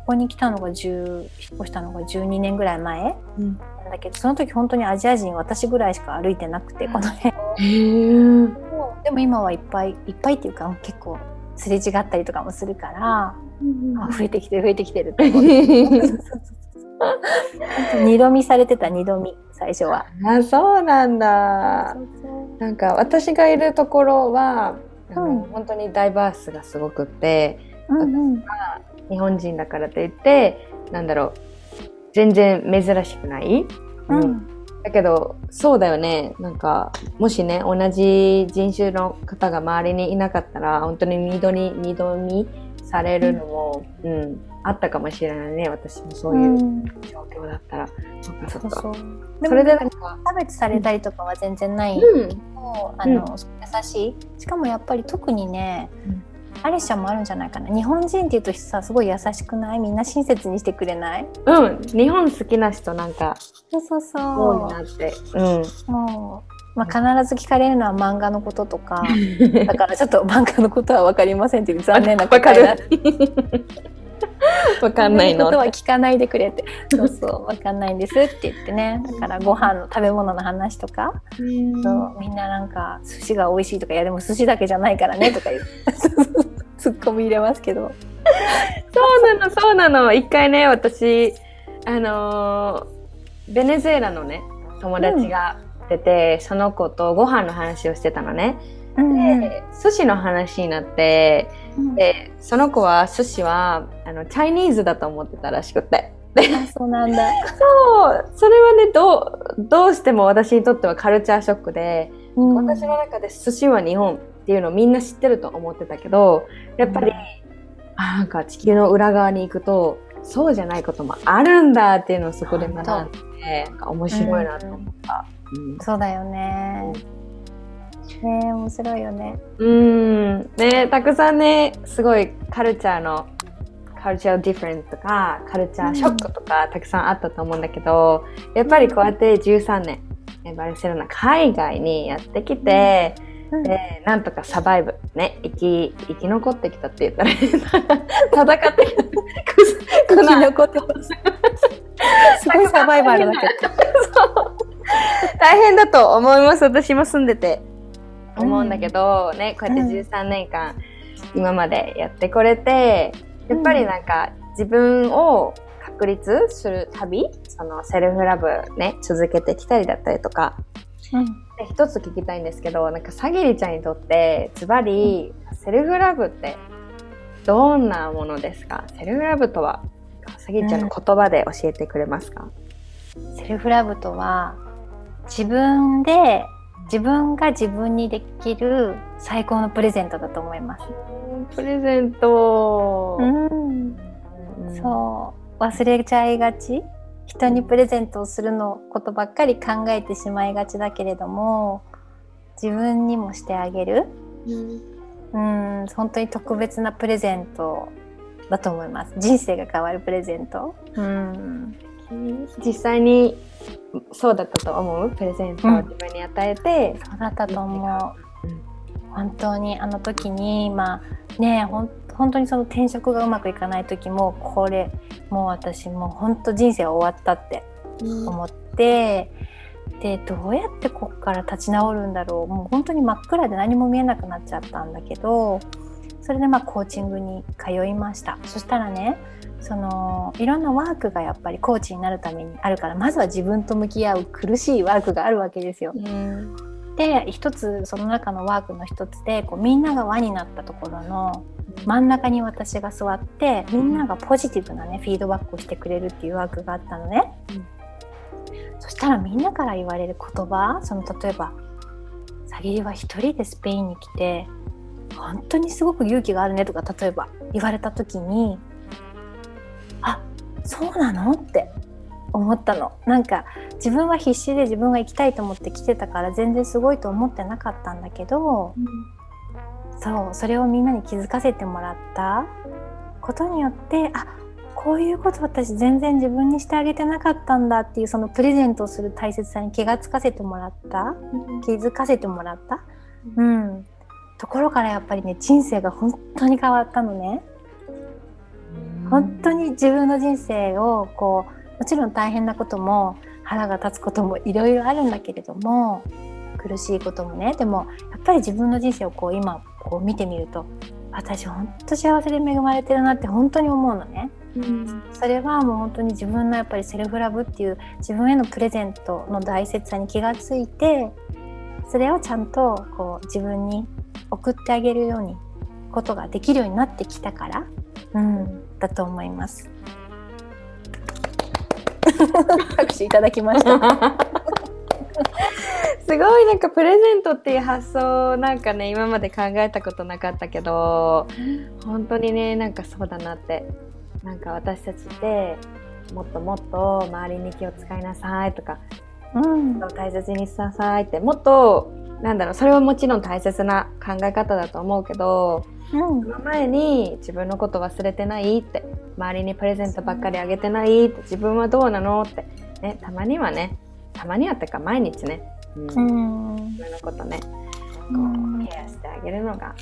ここに来たのが10引っ越したのが12年ぐらい前うん。なんだけどその時本当にアジア人私ぐらいしか歩いてなくてこの辺。へーでも今はいっぱいいっぱいっていうか結構すれ違ったりとかもするから、あ増えてきてる増えてきてるって思って。本当二度見されてた二度見最初は。あ、そうなんだ。なんか私がいるところは、うん。本当にダイバースがすごくって、うんうん日本人だからといって、なんだろう、全然珍しくない、うんだけど、そうだよね。なんか、もしね、同じ人種の方が周りにいなかったら、本当に二度に、二度見されるのも、うん、あったかもしれないね。私もそういううん状況だったら。そっかそっか。それでなんか、差別されたりとかは全然ない、うん。あの優しいしかもやっぱり特にね、うんアリシャもあるんじゃないかな日本人っていうとさすごい優しくない？みんな親切にしてくれない？うん。日本好きな人なんかそうそうそ多いなって。うん。もう、まあ、必ず聞かれるのは漫画のこととか だからちょっと漫画のことは分かりませんっていう残念なわか答えだる。わかんないのこ。とは聞かないでくれってそうそう分かんないんですって言ってねだからご飯の食べ物の話とか、そうみんななんか寿司が美味しいとかいやでも寿司だけじゃないからねとか言う ツッコミ入れますけどそうなの、そうなの。一回ね、私、あのーベネズエラのね、友達が出て、その子とご飯の話をしてたのね。うんで、寿司の話になって、うんで、その子は寿司は、あの、チャイニーズだと思ってたらしくて。あそうなんだ。そう、それはね、どう、どうしても私にとってはカルチャーショックで、うん私の中で寿司は日本っていうのをみんな知ってると思ってたけど、やっぱり、あなんか地球の裏側に行くと、そうじゃないこともあるんだっていうのをそこで学んで、面白いなと思った。そうだよね。ねえ面白いよね。うん、うんねたくさんね、すごいカルチャーのカルチャーディフェントとかカルチャーショックとかたくさんあったと思うんだけど、やっぱりこうやって13年えバルセロナ海外にやってきて、うん。でなんとかサバイブね生き生き残ってきたって言ったら 戦ってきた生き残ってます。すごいサバイバルだけど。大変だと思います。私も住んでて思うんだけど、ねこうやって13年間、今までやってこれてやっぱりなんか自分を確立する旅そのセルフラブね続けてきたりだったりとかで一つ聞きたいんですけどなんかさぎりちゃんにとってズバリセルフラブってどんなものですか？セルフラブとはさぎりちゃんの言葉で教えてくれますか、セルフラブとは自分で自分が自分にできる最高のプレゼントだと思います。プレゼント、うん、うん。そう。忘れちゃいがち。人にプレゼントをするのことばっかり考えてしまいがちだけれども自分にもしてあげる。うん。本当に特別なプレゼントだと思います。人生が変わるプレゼント。うん実際にそうだったと思う？プレゼントを自分に与えて、そうだったと思う。うん。本当にあの時にまあねほん本当にその転職がうまくいかない時もこれもう私もう本当人生は終わったって思ってでどうやってここから立ち直るんだろう？もう本当に真っ暗で何も見えなくなっちゃったんだけどそれでまあコーチングに通いました。そしたらねそのいろんなワークがやっぱりコーチになるためにあるからまずは自分と向き合う苦しいワークがあるわけですよ。うん。で一つその中のワークの一つでこうみんなが輪になったところの真ん中に私が座ってみんながポジティブなねフィードバックをしてくれるっていうワークがあったのね、うん。そしたらみんなから言われる言葉その例えば「さぎりは一人でスペインに来て本当にすごく勇気があるね」とか例えば言われた時に「あそうなの?」って思ったの。なんか自分は必死で自分が行きたいと思って来てたから全然すごいと思ってなかったんだけどそうそれをみんなに気づかせてもらった。ことによってあこういうこと私全然自分にしてあげてなかったんだっていうそのプレゼントをする大切さに気がつかせてもらった。気づかせてもらった、うん、ところからやっぱりね人生が本当に変わったのね。本当に自分の人生をこうもちろん大変なことも腹が立つこともいろいろあるんだけれども苦しいこともねでもやっぱり自分の人生をこう今こう見てみると私本当幸せで恵まれてるなって本当に思うのね。それはもう本当に自分のやっぱりセルフラブっていう自分へのプレゼントの大切さに気がついてそれをちゃんとこう自分に送ってあげるようにことができるようになってきたから、うん、だと思います。拍手いただきました。すごいなんかプレゼントっていう発想なんかね今まで考えたことなかったけど本当にねなんかそうだなってなんか私たちってもっともっと周りに気を使いなさいとかうん、大切にしなさいってもっとなんだろうそれはもちろん大切な考え方だと思うけどうん。その前に自分のこと忘れてないって周りにプレゼントばっかりあげてないって自分はどうなのって、ね、たまにはねたまにはってか毎日ね、うん。うん。自分のことねうん。こうケアしてあげるのが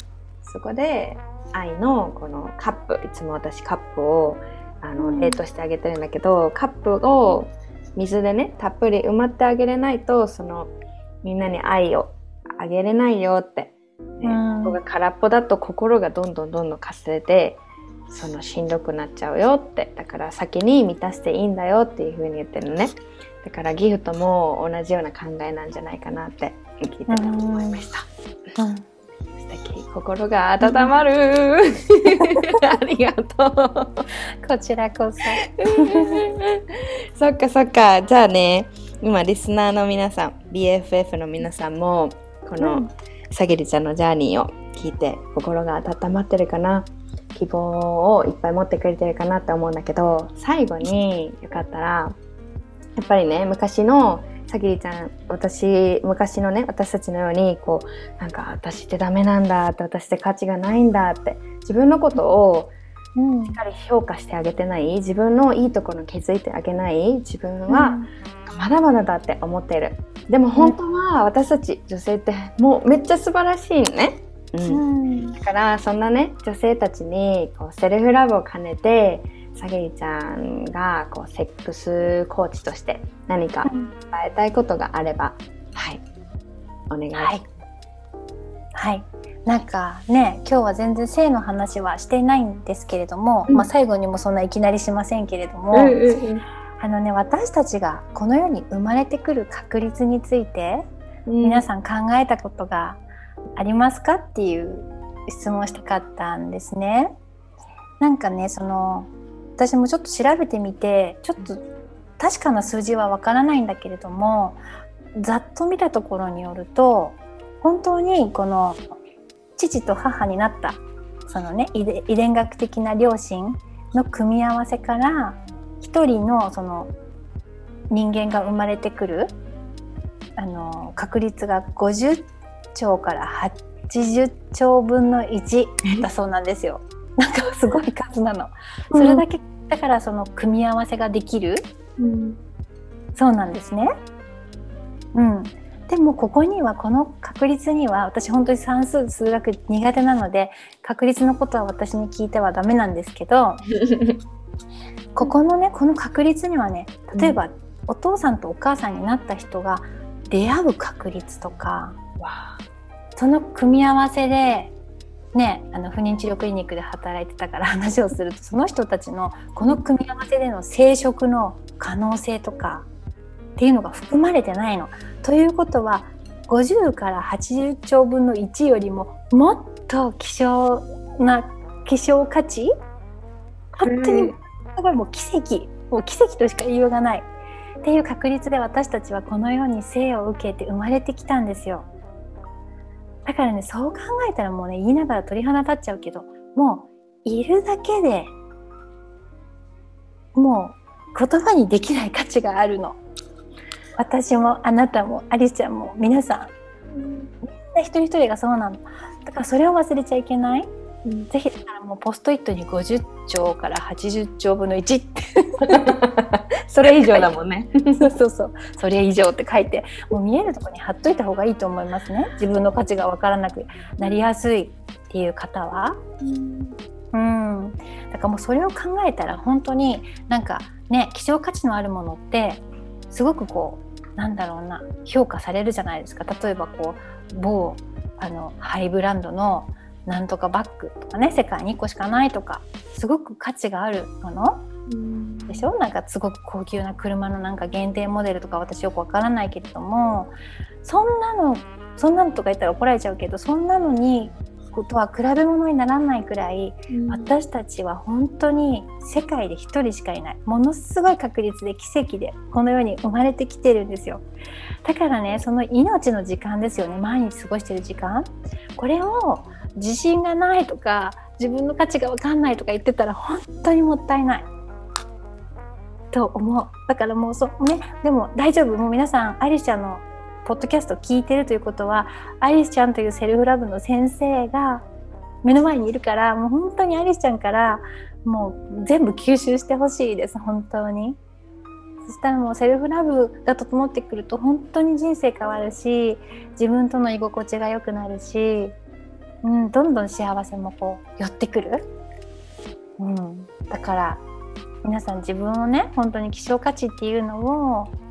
そこで愛のこのカップいつも私カップをあのうん。冷凍してあげてるんだけど、カップを水でねたっぷり埋まってあげれないとそのみんなに愛をあげれないよって、ねうん。ここが空っぽだと心がどんどんどんどんかすれてそのしんどくなっちゃうよって。だから先に満たしていいんだよっていう風に言ってるのね。だからギフトも同じような考えなんじゃないかなって聞いてて思いました。うん。素敵。心が温まる。ありがとう。こちらこそ。そっかそっか。じゃあね今リスナーの皆さん BFF の皆さんもこうのん。さぎりちゃんのジャーニーを聞いて心が温まってるかな。希望をいっぱい持ってくれてるかなって思うんだけど最後によかったらやっぱりね昔のさぎりちゃん私昔のね私たちのようにこうなんか私ってダメなんだって私って価値がないんだって自分のことをうんしっかり評価してあげてない？自分のいいところに気づいてあげない？自分はまだまだだって思ってる。でも本当は私たち女性ってもうめっちゃ素晴らしいのね、うん。うん。だからそんなね女性たちにこうセルフラブを兼ねてさげりちゃんがこうセックスコーチとして何か伝えたいことがあればはい。お願いします、はい。はい。なんかね、今日は全然性の話はしていないんですけれども、うん。まあ最後にもそんないきなりしませんけれども、うんうんうん。あのね、私たちがこの世に生まれてくる確率について、うん。皆さん考えたことがありますかっていう質問をしたかったんですね。なんかね、その、私もちょっと調べてみて、ちょっと確かな数字はわからないんだけれども、ざっと見たところによると、本当にこの父と母になった、そのね、遺伝学的な両親の組み合わせから、一人のその人間が生まれてくるあの確率が50兆から80兆分の1だそうなんですよ。なんかすごい数なの。それだけ、だからその組み合わせができるうんそうなんですね。うん。でもここにはこの確率には私本当に算数数学苦手なので確率のことは私に聞いてはダメなんですけど ここのねこの確率にはね例えば、お父さんとお母さんになった人が出会う確率とかその組み合わせでねあの不妊治療クリニックで働いてたから話をするとその人たちのこの組み合わせでの生殖の可能性とかっていうのが含まれてないの。ということは50から80兆分の1よりももっと希少な希少価値？本当にすごいもう奇跡。もう奇跡としか言いようがない。っていう確率で私たちはこの世に生を受けて生まれてきたんですよ。だからねそう考えたらもうね言いながら鳥肌立っちゃうけどもういるだけでもう言葉にできない価値があるの私もあなたもアリスちゃんも皆さんみんな一人一人がそうなのだ。からそれを忘れちゃいけない。ぜひだからもうポストイットに50兆から80兆分の1ってそれ以上だもんね。そうそうそう。それ以上って書いてもう見えるところに貼っといた方がいいと思いますね。自分の価値が分からなくなりやすいっていう方は。うん、だからもうそれを考えたら本当になんかね希少価値のあるものってすごくこうなんだろうな評価されるじゃないですか。例えばこう某あのハイブランドのなんとかバッグとかね世界に1個しかないとかすごく価値があるものでしょ？なんかすごく高級な車のなんか限定モデルとか私よくわからないけれどもそんなのそんなのとか言ったら怒られちゃうけどそんなのにことは比べ物にならないくらい私たちは本当に世界で一人しかいない。ものすごい確率で奇跡でこの世に生まれてきてるんですよ。だからねその命の時間ですよね。毎日過ごしてる時間。これを自信がないとか自分の価値が分かんないとか言ってたら本当にもったいない。と思う。だからもうそうね。でも大丈夫。もう皆さんアリスちゃんのポッドキャスト聞いてるということはアリスちゃんというセルフラブの先生が目の前にいるからもう本当にアリスちゃんからもう全部吸収してほしいです本当に。そしたらもうセルフラブが整ってくると本当に人生変わるし自分との居心地が良くなるし、うん、どんどん幸せもこう寄ってくる、うん、だから皆さん自分をね本当に希少価値っていうのを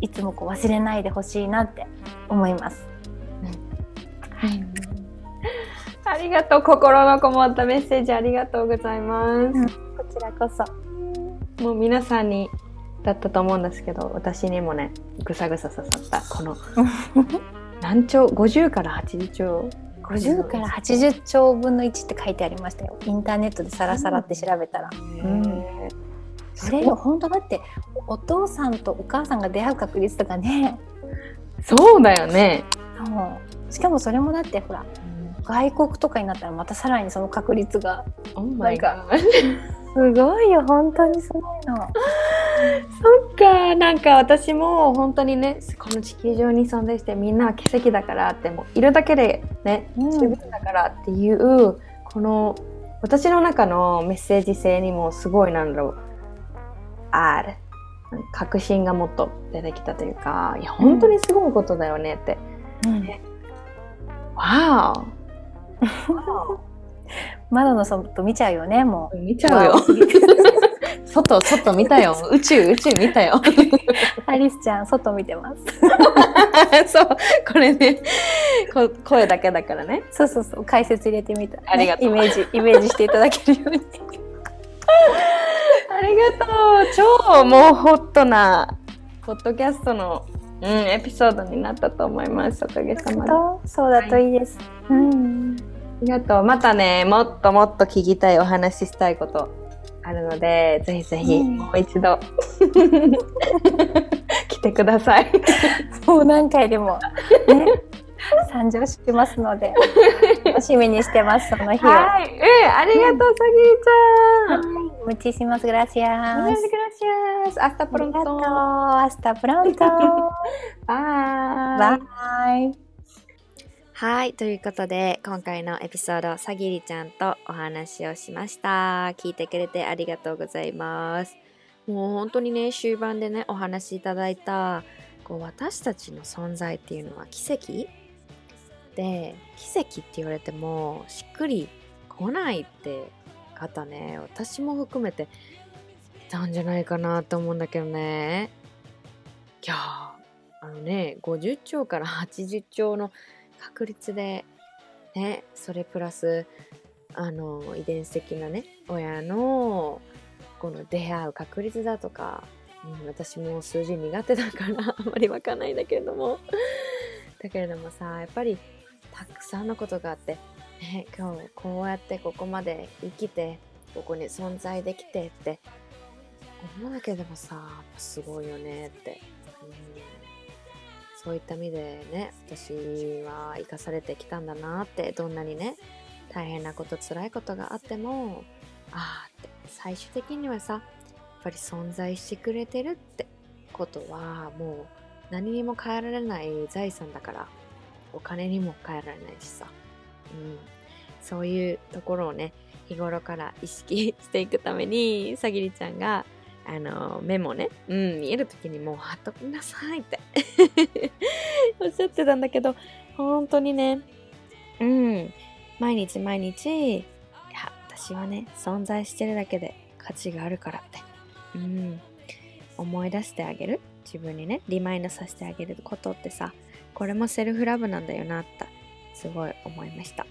いつもこう忘れないでほしいなって思います。ありがとう。心のこもったメッセージありがとうございます。こちらこそ。もう皆さんにだったと思うんですけど、私にもね、ぐさぐさ刺さった、この 何兆、50から80兆？50から80兆分の1って書いてありましたよ。インターネットでさらさらって調べたら。うんそれよ本当だってお父さんとお母さんが出会う確率とかね。そうだよね。そうしかもそれもだってほら外国とかになったらまたさらにその確率が Oh my な god. すごいよ本当にすごいの。そっか、なんか私も本当にね、この地球上に存在してみんなは奇跡だからって、もういるだけでね、うん十分だからっていう、この私の中のメッセージ性にもすごいなんだろう、ある。確信がもっと出てきたというか、いや、本当にすごいことだよねって。うんわ窓 の外見ちゃうよねもー見ちゃうよ。外、外見たよ。宇宙、宇宙見たよ。う アリスちゃん外見てますそう、これね、こ声だけだからね。そうそうそう解説入れてみた、ありがとうイメージイメージしていただけるように ありがとう。超もうホットな、ポッドキャストの、うん、エピソードになったと思います。おかげさまで。あそうだといいです、うんりがとう。またね、もっともっと聞きたいお話ししたいことあるので、ぜひぜひ、うんもう一度、来てください。もう何回でもね参上しますので楽しみにしてますその日をはい。うん、ありがとう、さぎりちゃん。Muchísimas gracias. Muchas gracias. Hasta ありがとう。pronto. Hasta pronto. Bye. Bye. はい。ということで、今回のエピソード、さぎりちゃんとお話をしました。聞いてくれてありがとうございます。もう本当にね、終盤でね、お話しいただいた、こう、私たちの存在っていうのは奇跡で、奇跡って言われても、しっくり来ないって方ね、私も含めて、いたんじゃないかなと思うんだけどね。いや、あのね、50兆から80兆の確率でねそれプラスあの遺伝子的なね親のこの出会う確率だとか、うん、私も数字苦手だからあまりわかんないんだけれどもだけれどもさやっぱりたくさんのことがあって、ね、今日こうやってここまで生きてここに存在できてって思うだけでもさすごいよねって。うんそういった意味でね私は生かされてきたんだなってどんなにね大変なこと辛いことがあってもああって最終的にはさやっぱり存在してくれてるってことはもう何にも変えられない財産だからお金にも変えられないしさ、うん、そういうところをね日頃から意識していくためにさぎりちゃんがあのメモね、うん、見える時にもう貼っときなさいって。おっしゃってたんだけど本当にねうん。毎日毎日いや私はね存在してるだけで価値があるからってうん。思い出してあげる？自分にねリマインドさせてあげることってさこれもセルフラブなんだよなってすごい思いました。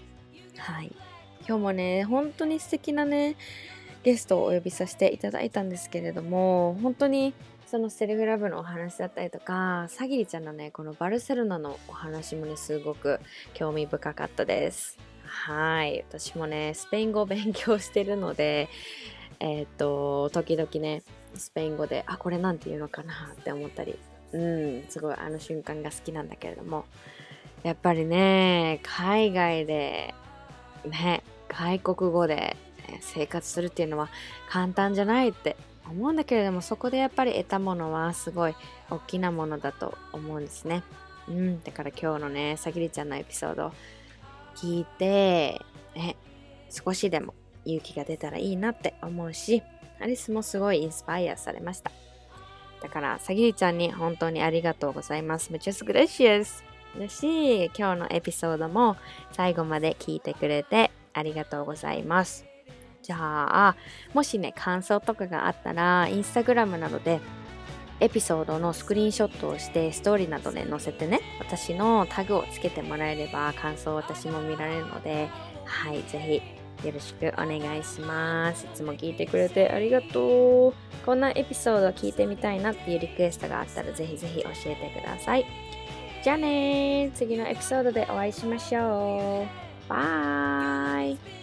はい。今日もね本当に素敵なねゲストをお呼びさせていただいたんですけれども本当にそのセルフラブのお話だったりとかさぎりちゃんのねこのバルセロナのお話もねすごく興味深かったです。はい。私もねスペイン語を勉強してるのでえっ、と時々ねスペイン語であこれなんて言うのかなって思ったりうんすごいあの瞬間が好きなんだけれどもやっぱりね海外でね外国語で生活するっていうのは簡単じゃないって思うんだけれどもそこでやっぱり得たものはすごい大きなものだと思うんですね。うん、だから今日のねさぎりちゃんのエピソード聞いて、ね、少しでも勇気が出たらいいなって思うしアリスもすごいインスパイアされました。だからさぎりちゃんに本当にありがとうございます。Muchas gracias! だし今日のエピソードも最後まで聞いてくれてありがとうございます。じゃあ、もしね、感想とかがあったら、インスタグラムなどで、エピソードのスクリーンショットをして、ストーリーなどで載せてね、私のタグをつけてもらえれば、感想を私も見られるので、はい、ぜひ、よろしくお願いします。いつも聞いてくれてありがとう。こんなエピソードを聞いてみたいなっていうリクエストがあったらぜひぜひ教えてください。じゃあね次のエピソードでお会いしましょう。バイ